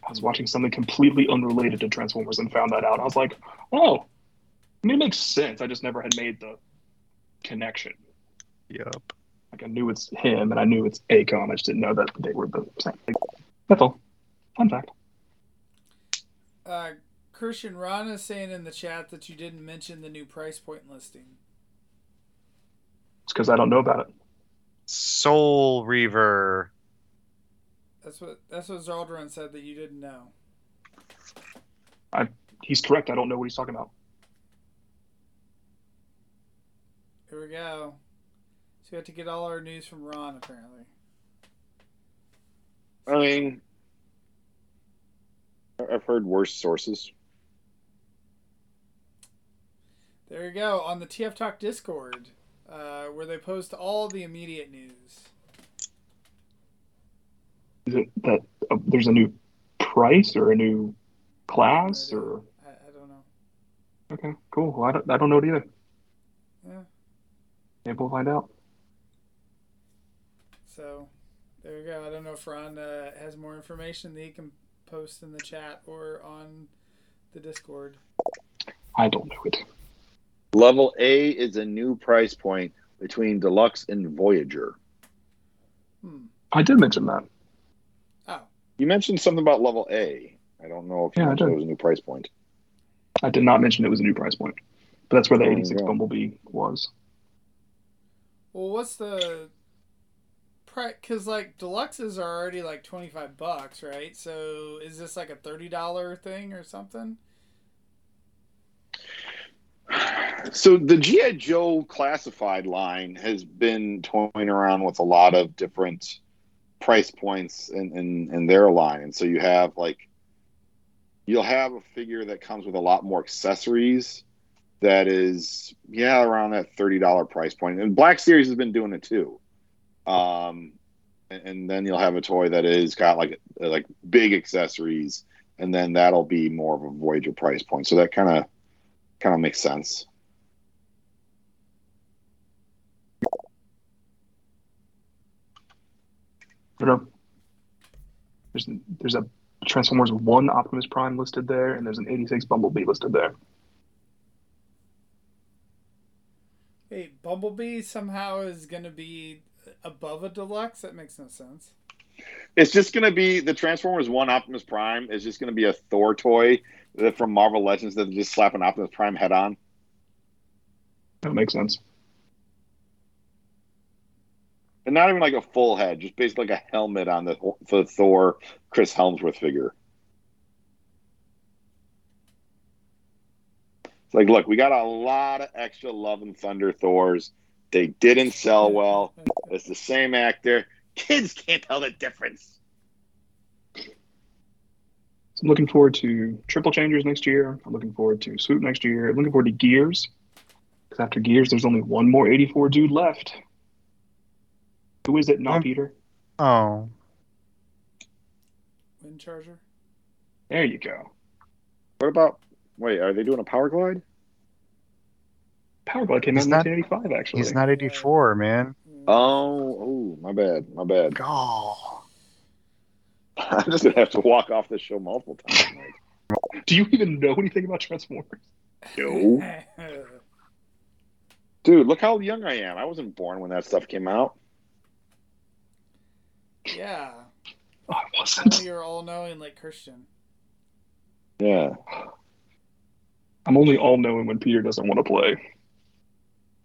I was watching something completely unrelated to Transformers and found that out. I was like, oh, I mean, it makes sense. I just never had made the connection. Yup. Like I knew it's him and I knew it's AKOM. I just didn't know that they were the same. Like, that's all. Fun fact. Uh, Christian Ron is saying in the chat that you didn't mention the new price point listing. It's because I don't know about it. Soul Reaver. That's what that's what Zaldrun said that you didn't know. I He's correct. I don't know what he's talking about. Here we go. So we have to get all our news from Ron apparently. I mean, I've heard worse sources. There you go on the TF Talk Discord, uh, where they post all the immediate news. Is it that uh, there's a new price or a new class or? I, I don't know. Okay, cool. Well, I don't, I don't know it either. Yeah. Maybe we'll find out. So there you go. I don't know if Ron uh, has more information that he can post in the chat or on the Discord. I don't know it. Level A is a new price point between Deluxe and Voyager. Hmm. I did mention that. Oh, You mentioned something about level A. I don't know if you Yeah, mentioned did. it was a new price point. I did not mention it was a new price point, but that's where the Oh, 86 yeah. Bumblebee was. Well, what's the price? Because like deluxes are already like twenty five bucks, right? So is this like a thirty dollar thing or something? So the GI Joe classified line has been toying around with a lot of different price points in, in, in their line. And so you have like you'll have a figure that comes with a lot more accessories. That is, yeah, around that thirty dollar price point. And Black Series has been doing it too. Um, and, then you'll have a toy that is got like like big accessories, and then that'll be more of a Voyager price point. So that kind of kind of makes sense. Don't. There's there's a Transformers one Optimus Prime listed there, and there's an '86 Bumblebee listed there. Wait, Bumblebee somehow is going to be above a deluxe? That makes no sense. It's just going to be the Transformers One Optimus Prime is just going to be a Thor toy that from Marvel Legends that just slap an Optimus Prime head on. That makes sense. And not even like a full head, just basically like a helmet on the, the Thor Chris Hemsworth figure. It's like, look, we got a lot of extra Love and Thunder Thors. They didn't sell well. It's the same actor. Kids can't tell the difference. So I'm looking forward to Triple Changers next year. I'm looking forward to Swoop next year. I'm looking forward to Gears. Because after Gears, there's only one more 84 dude left. Who is it? Not Um, Peter. Oh, Wind Charger? There you go. What about? Wait, are they doing a Power Glide? Power Glide came out in 1985, actually. he's not 84, man. Oh, oh, my bad, my bad. Oh, I'm just gonna have to walk off the show multiple times. Mike. Do you even know anything about Transformers? No. Dude, look how young I am. I wasn't born when that stuff came out. yeah. Oh, I Now wasn't. you're all knowing like Christian. Yeah. I'm only all knowing when Peter doesn't want to play.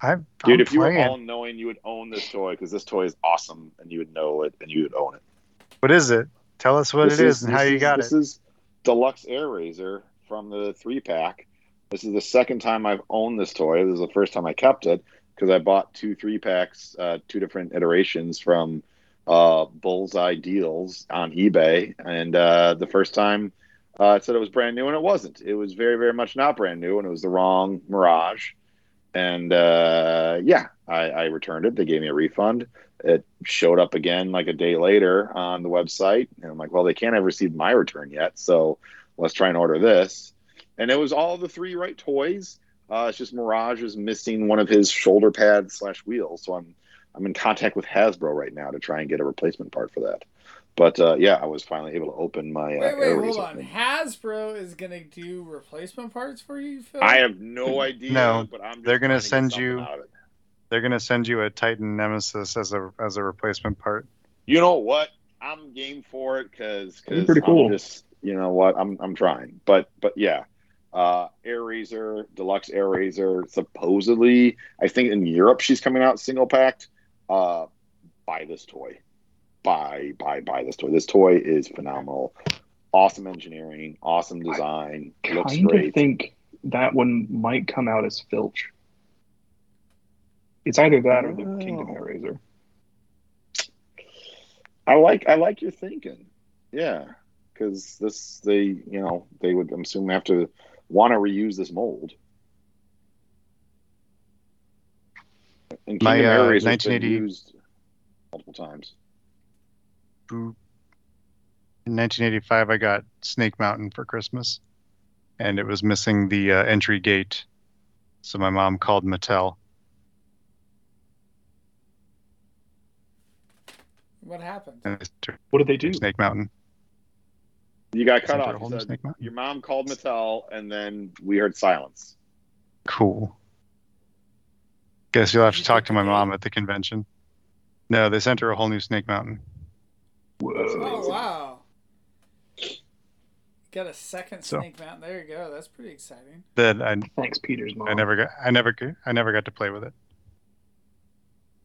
I'm, Dude, I'm if you were playing. all knowing, you would own this toy because this toy is awesome and you would know it and you would own it. What is it? Tell us what This it is, and how this you is- got this it. is Deluxe Air Razor from the three pack. This is the second time I've owned this toy. This is the first time I kept it because I bought two three packs, uh, two different iterations from uh, Bullseye Deals on eBay. And uh, the first time uh, it said it was brand new, and it wasn't. It was very, very much not brand new, and it was the wrong Mirage. And uh, yeah, I, I returned it. They gave me a refund. It showed up again like a day later on the website, and I'm like, well, they can't have received my return yet, so let's try and order this. And it was all the three right toys. Uh, it's just Mirage is missing one of his shoulder pads slash wheels, so I'm I'm in contact with Hasbro right now to try and get a replacement part for that. But uh, yeah, I was finally able to open my. Uh, Wait, wait, hold on. thing. Hasbro is gonna do replacement parts for you, Phil? I have no idea. No, but I'm just they're gonna trying to get send you- something out of it. They're gonna send you a Titan Nemesis as a as a replacement part. You know what? I'm game for it because That'd pretty cool. I'm just you know what I'm I'm trying, but but yeah, uh, Air Razor Deluxe Air Razor. Supposedly, I think in Europe she's coming out single packed. Uh, buy this toy, buy buy buy this toy. This toy is phenomenal. Awesome engineering, awesome design, looks kind of great. think that one might come out as Filch. It's either that or the Oh. Kingdom Air Razor. I like I like your thinking. Yeah, because this they you know they would I'm assuming have to want to reuse this mold. And My, Kingdom Air uh, Razor's been 1980 used multiple times. Boop. In 1985, I got Snake Mountain for Christmas, and it was missing the uh, entry gate. So my mom called Mattel. What happened? And they sent What did they do? Snake Mountain. You got cut Sent her a off. whole said Snake Mountain. your mom called Mattel, and then we heard silence. Cool. Guess you'll have to talk to my mom at the convention. No, they sent her a whole new Snake Mountain. Whoa. Oh wow! Got a second So- Snake Mountain. There you go. That's pretty exciting. That I Thanks, Peter's mom. I never got I never I never got to play with it.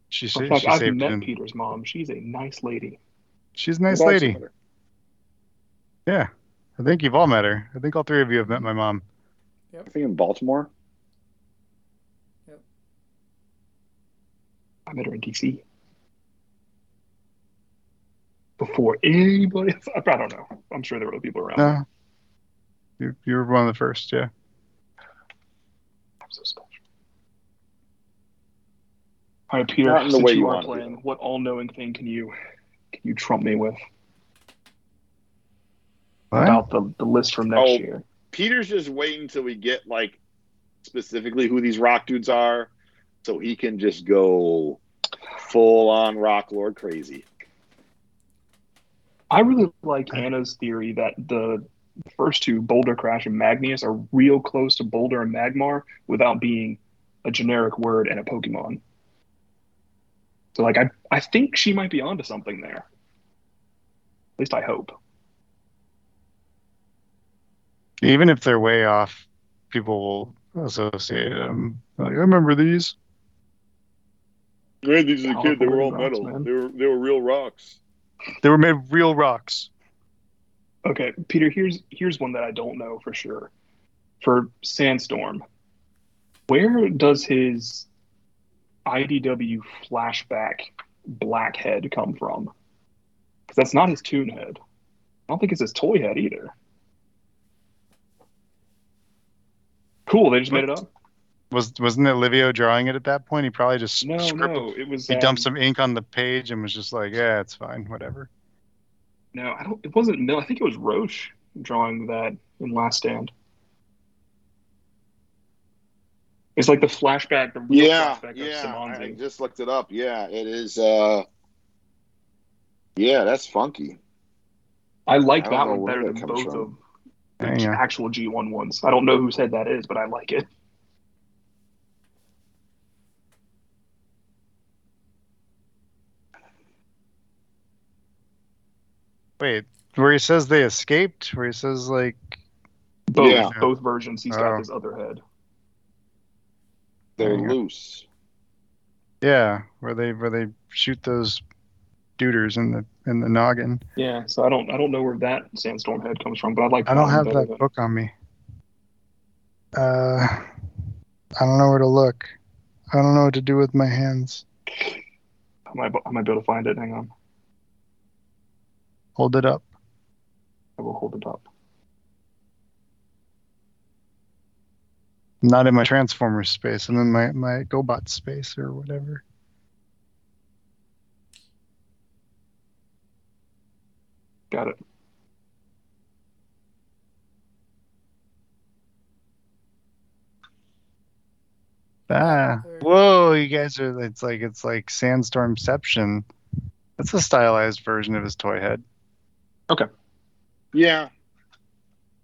She, In sa- fact, she I've saved it met in- Peter's mom. She's a nice lady. She's a nice I've lady. Yeah. I think you've all met her. I think all three of you have met my mom. Yep. I think in Baltimore. Yep. I met her in DC. Before anybody else. I don't know. I'm sure there were other people around. No. You, you were one of the first, yeah. I'm so special. All right, Peter. Not in the since way you you are want to playing, what all-knowing thing can you can you trump me with What? about the, the list from next Oh. year? Peter's just waiting until we get like specifically who these rock dudes are, so he can just go full on rock lord crazy. I really like Anna's theory that the first two, Boulder Crash and Magneous, are real close to Boulder and Magmar without being a generic word and a Pokemon. So, like, I, I think she might be onto something there. At least I hope. Even if they're way off, people will associate them. Like, I remember these. Yeah, these are the kids, they were all metal. They were they were real rocks. They were made of real rocks. Okay, Peter, here's here's one that I don't know for sure. For Sandstorm, where does his IDW flashback blackhead come from? Because that's not his tune head. I don't think it's his toy head either. Cool, they just made it up. Was wasn't it Livio drawing it at that point? He probably just No, scribbled- no, it was. He um, dumped some ink on the page and was just like, "Yeah, it's fine, whatever." No, I don't. It wasn't Mill. I think it was Roche drawing that in Last Stand. It's like the flashback, the real Yeah, flashback yeah. of I, I just looked it up. Yeah, it is. uh Yeah, that's funky. I like I that one better than both from. of the Yeah, yeah. actual G1 ones. I don't know who said that is, but I like it. Wait, where he says they escaped, where he says like, Both, Yeah. both versions. He's got Oh. his other head. They're Yeah. loose. yeah, where they where they shoot those duders in the in the noggin. Yeah, so I don't I don't know where that sandstorm head comes from, but I'd like. I don't have better that book on me. Uh, I don't know where to look. I don't know what to do with my hands. I might I might be able to find it. Hang on, Hold it up. I will hold it up. I'm not in my Transformers space. I'm in my my GoBot space or whatever. Got it. Ah, whoa! You guys are. It's like it's like Sandstormception. That's a stylized version of his toy head. Yeah,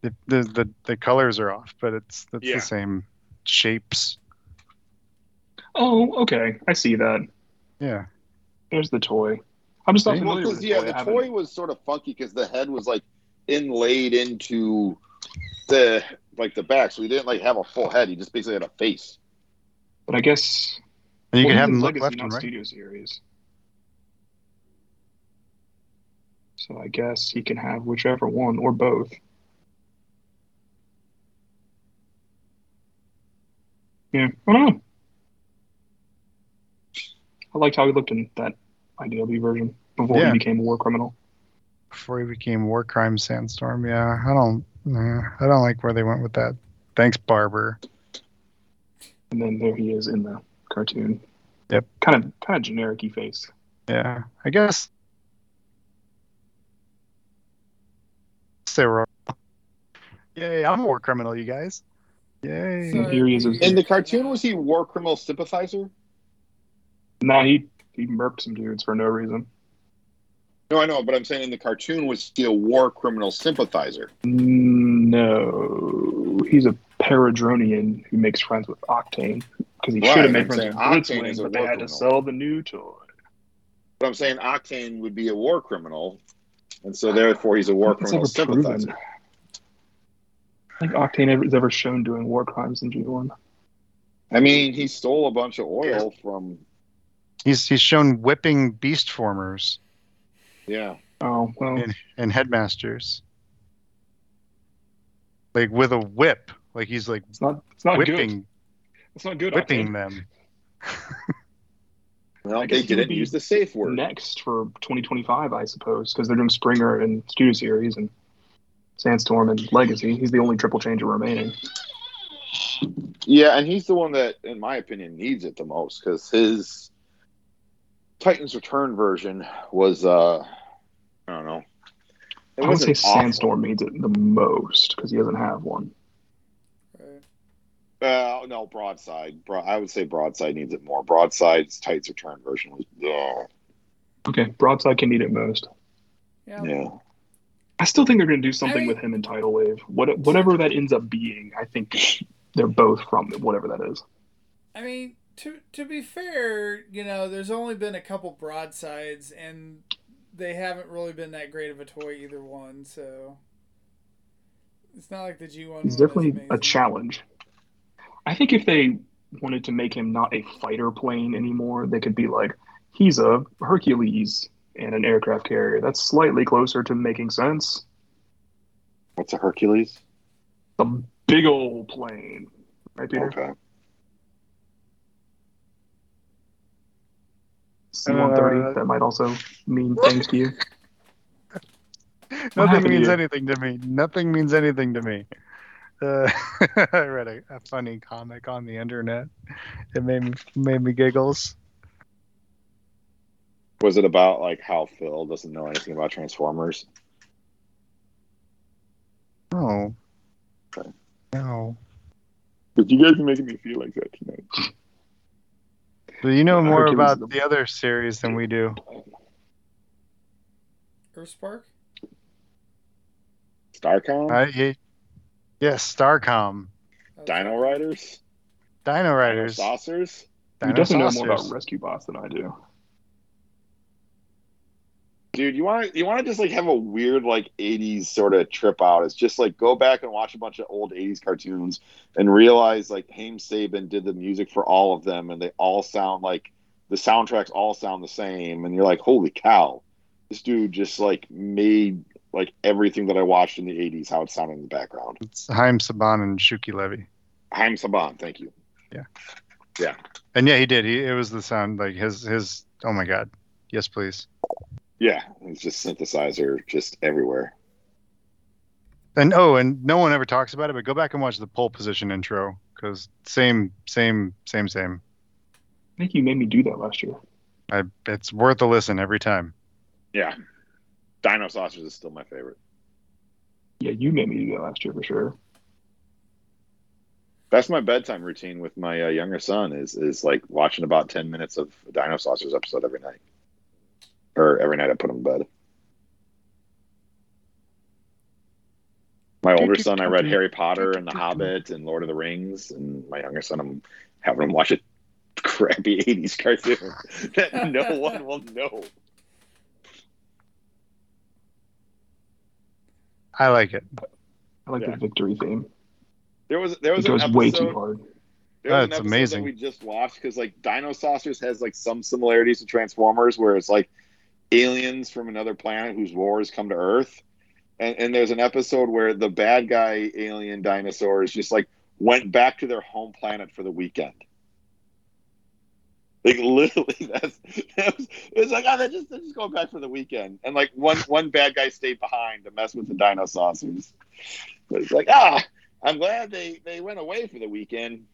The the the, the colors are off, but it's it's Yeah. the same shapes. Oh, okay. I see that. Yeah. There's the toy. I'm just not See? well, familiar with because the yeah, toy. the toy was sort of funky because the head was like inlaid into the like the back, so he didn't like have a full head. He just basically had a face. But I guess And you well, can have he's them look left not and right. Studio Series. So I guess he can have whichever one or both. Yeah, I don't know. I liked how he looked in that IDW version before Yeah. he became a war criminal. Before he became War Crime Sandstorm. Yeah, I don't. Nah, I don't like where they went with that. Thanks, Barber. And then there he is in the cartoon. Yep. Kind of kind of generic face. Yeah, I guess they were. Yay! I'm a war criminal, you guys. Yay! So Here he is In the cartoon, was he war criminal sympathizer? Nah, he he murked some dudes for no reason. No, I know, but I'm saying in the cartoon, was he a war criminal sympathizer? No, he's a Paradronian who makes friends with Octane because he Right, should have I'm made friends with Octane Blitzwing, but they war had to sell the new toy. But I'm saying Octane would be a war criminal, and so therefore he's a war criminal never proven. sympathizer. I think Octane ever, is ever shown doing war crimes in G1. I mean, he stole a bunch of oil from. He's he's shown whipping beast formers Yeah, Oh well, and, and headmasters, like with a whip. Like he's like it's not it's not good. whipping It's not good. whipping Octane. them. well, they didn't use the safe word. Next for 2025, I suppose, because they're doing Springer and Studio Series, and Sandstorm, and Legacy. He's the only triple changer remaining. Yeah, and he's the one that, in my opinion, needs it the most because his Titans Return version was, uh, I don't know. It I would say awful. Sandstorm needs it the most because he doesn't have one. Right. Uh, no, Broadside. Bro- I would say Broadside needs it more. Broadside's Titans Return version was, oh, Okay, Broadside can need it most. Yeah. yeah. I still think they're going to do something I mean- with him in Tidal Wave. What, whatever that ends up being, I think they're both from whatever that is. I mean, to to be fair, you know, there's only been a couple broadsides, and they haven't really been that great of a toy either one. So it's not like the G one. He's definitely a challenge. I think if they wanted to make him not a fighter plane anymore, they could be like, he's a Hercules and an aircraft carrier. That's slightly closer to making sense. What's a Hercules? A big old plane, right, Peter? Okay. C-130. Uh, that might also mean things to you. Nothing happened to means you? anything to me. Nothing means anything to me. Uh, I read a, a funny comic on the internet. It made me made me giggles. Was it about like how Phil doesn't know anything about Transformers? Oh. Okay. No. But you guys are making me feel like that tonight. But you know more about the- the other series than we do. Earthspark. Starcom? Right? Ye- Yes, Starcom, Dino Riders? Dino Dino Riders, Saucers? You Dino definitely know more about Rescue Bots than I do. Dude, you want to you want to just like have a weird like '80s sort of trip out? It's just like go back and watch a bunch of old '80s cartoons and realize like Haim Saban did the music for all of them, and they all sound like the soundtracks all sound the same, and you're like, holy cow, this dude just like made like everything that I watched in the '80s how it sounded in the background. It's Haim Saban and Shuki Levy. Haim Saban, thank you. Yeah. Yeah. And yeah, he did. He it was the sound like his his. Oh my god. Yes, please. Yeah, it's just synthesizer just everywhere. And oh, and no one ever talks about it, but go back and watch the pole position intro because same, same, same, same. I think you made me do that last year. I, it's worth a listen every time. Yeah, Dino Saucers is still my favorite. Yeah, you made me do that last year for sure. That's my bedtime routine with my uh, younger son. Is is like watching about ten minutes of a Dino Saucers episode every night, or every night I put him to bed. My older son, I read Harry Potter and The Hobbit and Lord of the Rings, and my younger son, I'm having him watch a crappy '80s cartoon that no one will know. I like it. I like Yeah. the victory theme. There was there was It an goes way too episode- hard. There was That's an amazing. that we just watched because like Dino Saucers has like some similarities to Transformers, where it's like aliens from another planet whose wars come to Earth, and and there's an episode where the bad guy alien dinosaurs just like went back to their home planet for the weekend. Like literally, that's that was, it's like oh, they're just they're just going back for the weekend, and like one one bad guy stayed behind to mess with the Dino Saucers. But it's like ah, I'm glad they they went away for the weekend.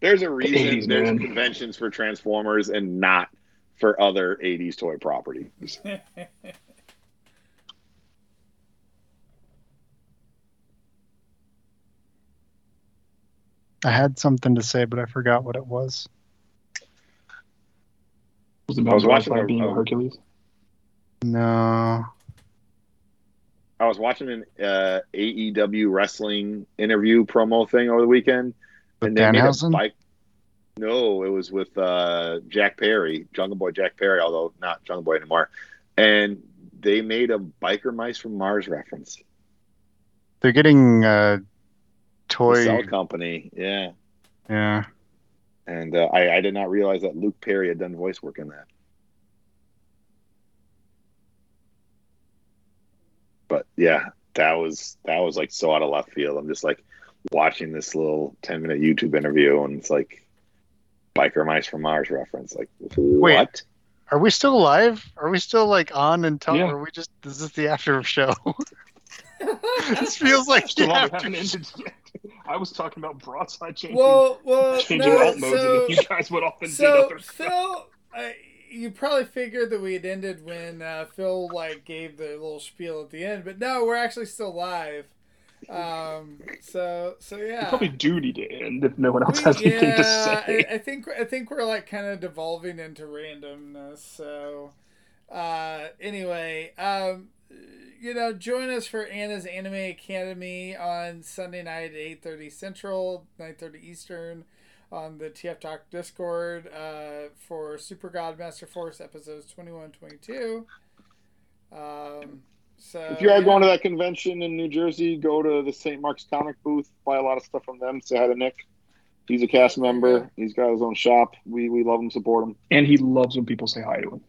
There's a reason 80s, there's man. conventions for Transformers and not for other 80s toy properties. I had something to say, but I forgot what it was. Was it I was about watching Wi-Fi being a a- Hercules? No. I was watching an uh, AEW wrestling interview promo thing over the weekend, With and they made a Danhausen? bike. No, it was with uh, Jack Perry, Jungle Boy Jack Perry, although not Jungle Boy anymore. And they made a biker mice from Mars reference. They're getting uh, The toy. Cell Company, yeah. Yeah. And uh, I, I did not realize that Luke Perry had done voice work in that. But yeah, that was that was like so out of left field. I'm just like watching this little 10 minute YouTube interview, and it's like biker mice from Mars reference. Like Wait. what? Are we still live? Are we still like on and talking? Yeah. Are we just? This is this the after show? this feels like the on, we after haven't show. ended yet. I was talking about broadside changing, well, well, changing no, alt modes, so, and you guys went off and did so other stuff. Phil, I, you probably figured that we had ended when uh, Phil like gave the little spiel at the end, but no, we're actually still live. Um, so so yeah. probably do need to end if no one else has anything to say. I, I think I think we're like kind of devolving into randomness. So, uh, anyway, um, you know, join us for Anna's Anime Academy on Sunday night at eight thirty Central, nine thirty Eastern, on the TF Talk Discord uh, for Super God Master Force episodes 21, 22. Um, so If you are yeah. going to that convention in New Jersey, go to the St. Mark's comic booth, buy a lot of stuff from them. Say hi to Nick. He's a cast member. He's got his own shop. We we love him, support him. And he loves when people say hi to him.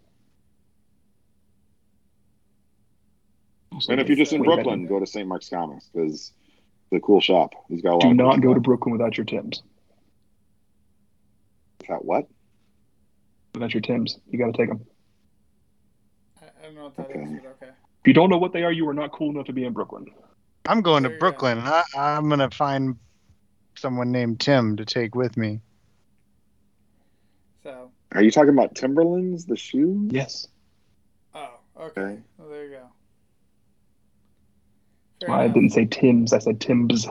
And if you're just in Brooklyn, go to St. Mark's Comics because it's a cool shop. He's got a lot. do of not go to. Brooklyn without your Tims. Got what? Without your Tims, you got to take them. I, I don't know what that is, Okay. but okay. If you don't know what they are, you are not cool enough to be in Brooklyn. I'm going There to you go. Brooklyn. I, I'm gonna find someone named Tim to take with me. So, Are you talking about Timberlands, the shoes? Yes. oh, okay. Okay. Well, there you go. Fair I didn't say Tims. I said Timbs.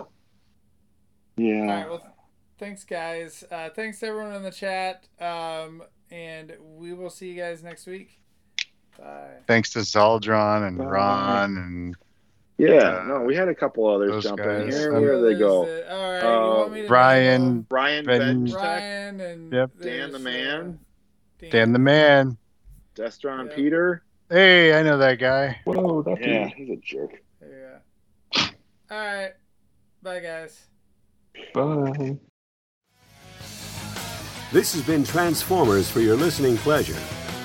Yeah. All right. Well, thanks, guys. Uh, thanks to everyone in the chat. Um, and we will see you guys next week. Bye. Thanks to Zaldron and Bye. Ron and Yeah. Uh, No, we had a couple others those jump in here. Um, Where did they go? The- All right. Uh, you want me to Brian. Brian Ben- Bench, Brian, and Yep. Dan the Man. uh, Dan the Man. Destron Yeah. Peter. Hey, I know that guy. Whoa, that Yeah, dude. he's a jerk. Yeah. All right. Bye, guys. Bye. This has been Transformers for your listening pleasure,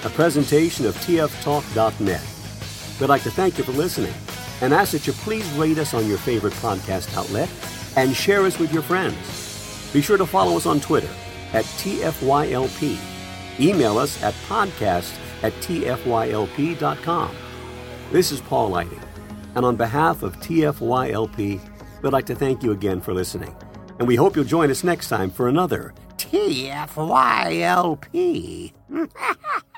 a presentation of TFTalk.net. We'd like to thank you for listening and ask that you please rate us on your favorite podcast outlet and share us with your friends. Be sure to follow us on Twitter at TFYLP. Email us at podcast at TFYLP.com. This is Paul Lighting, and on behalf of TFYLP, we'd like to thank you again for listening. And we hope you'll join us next time for another TFYLP.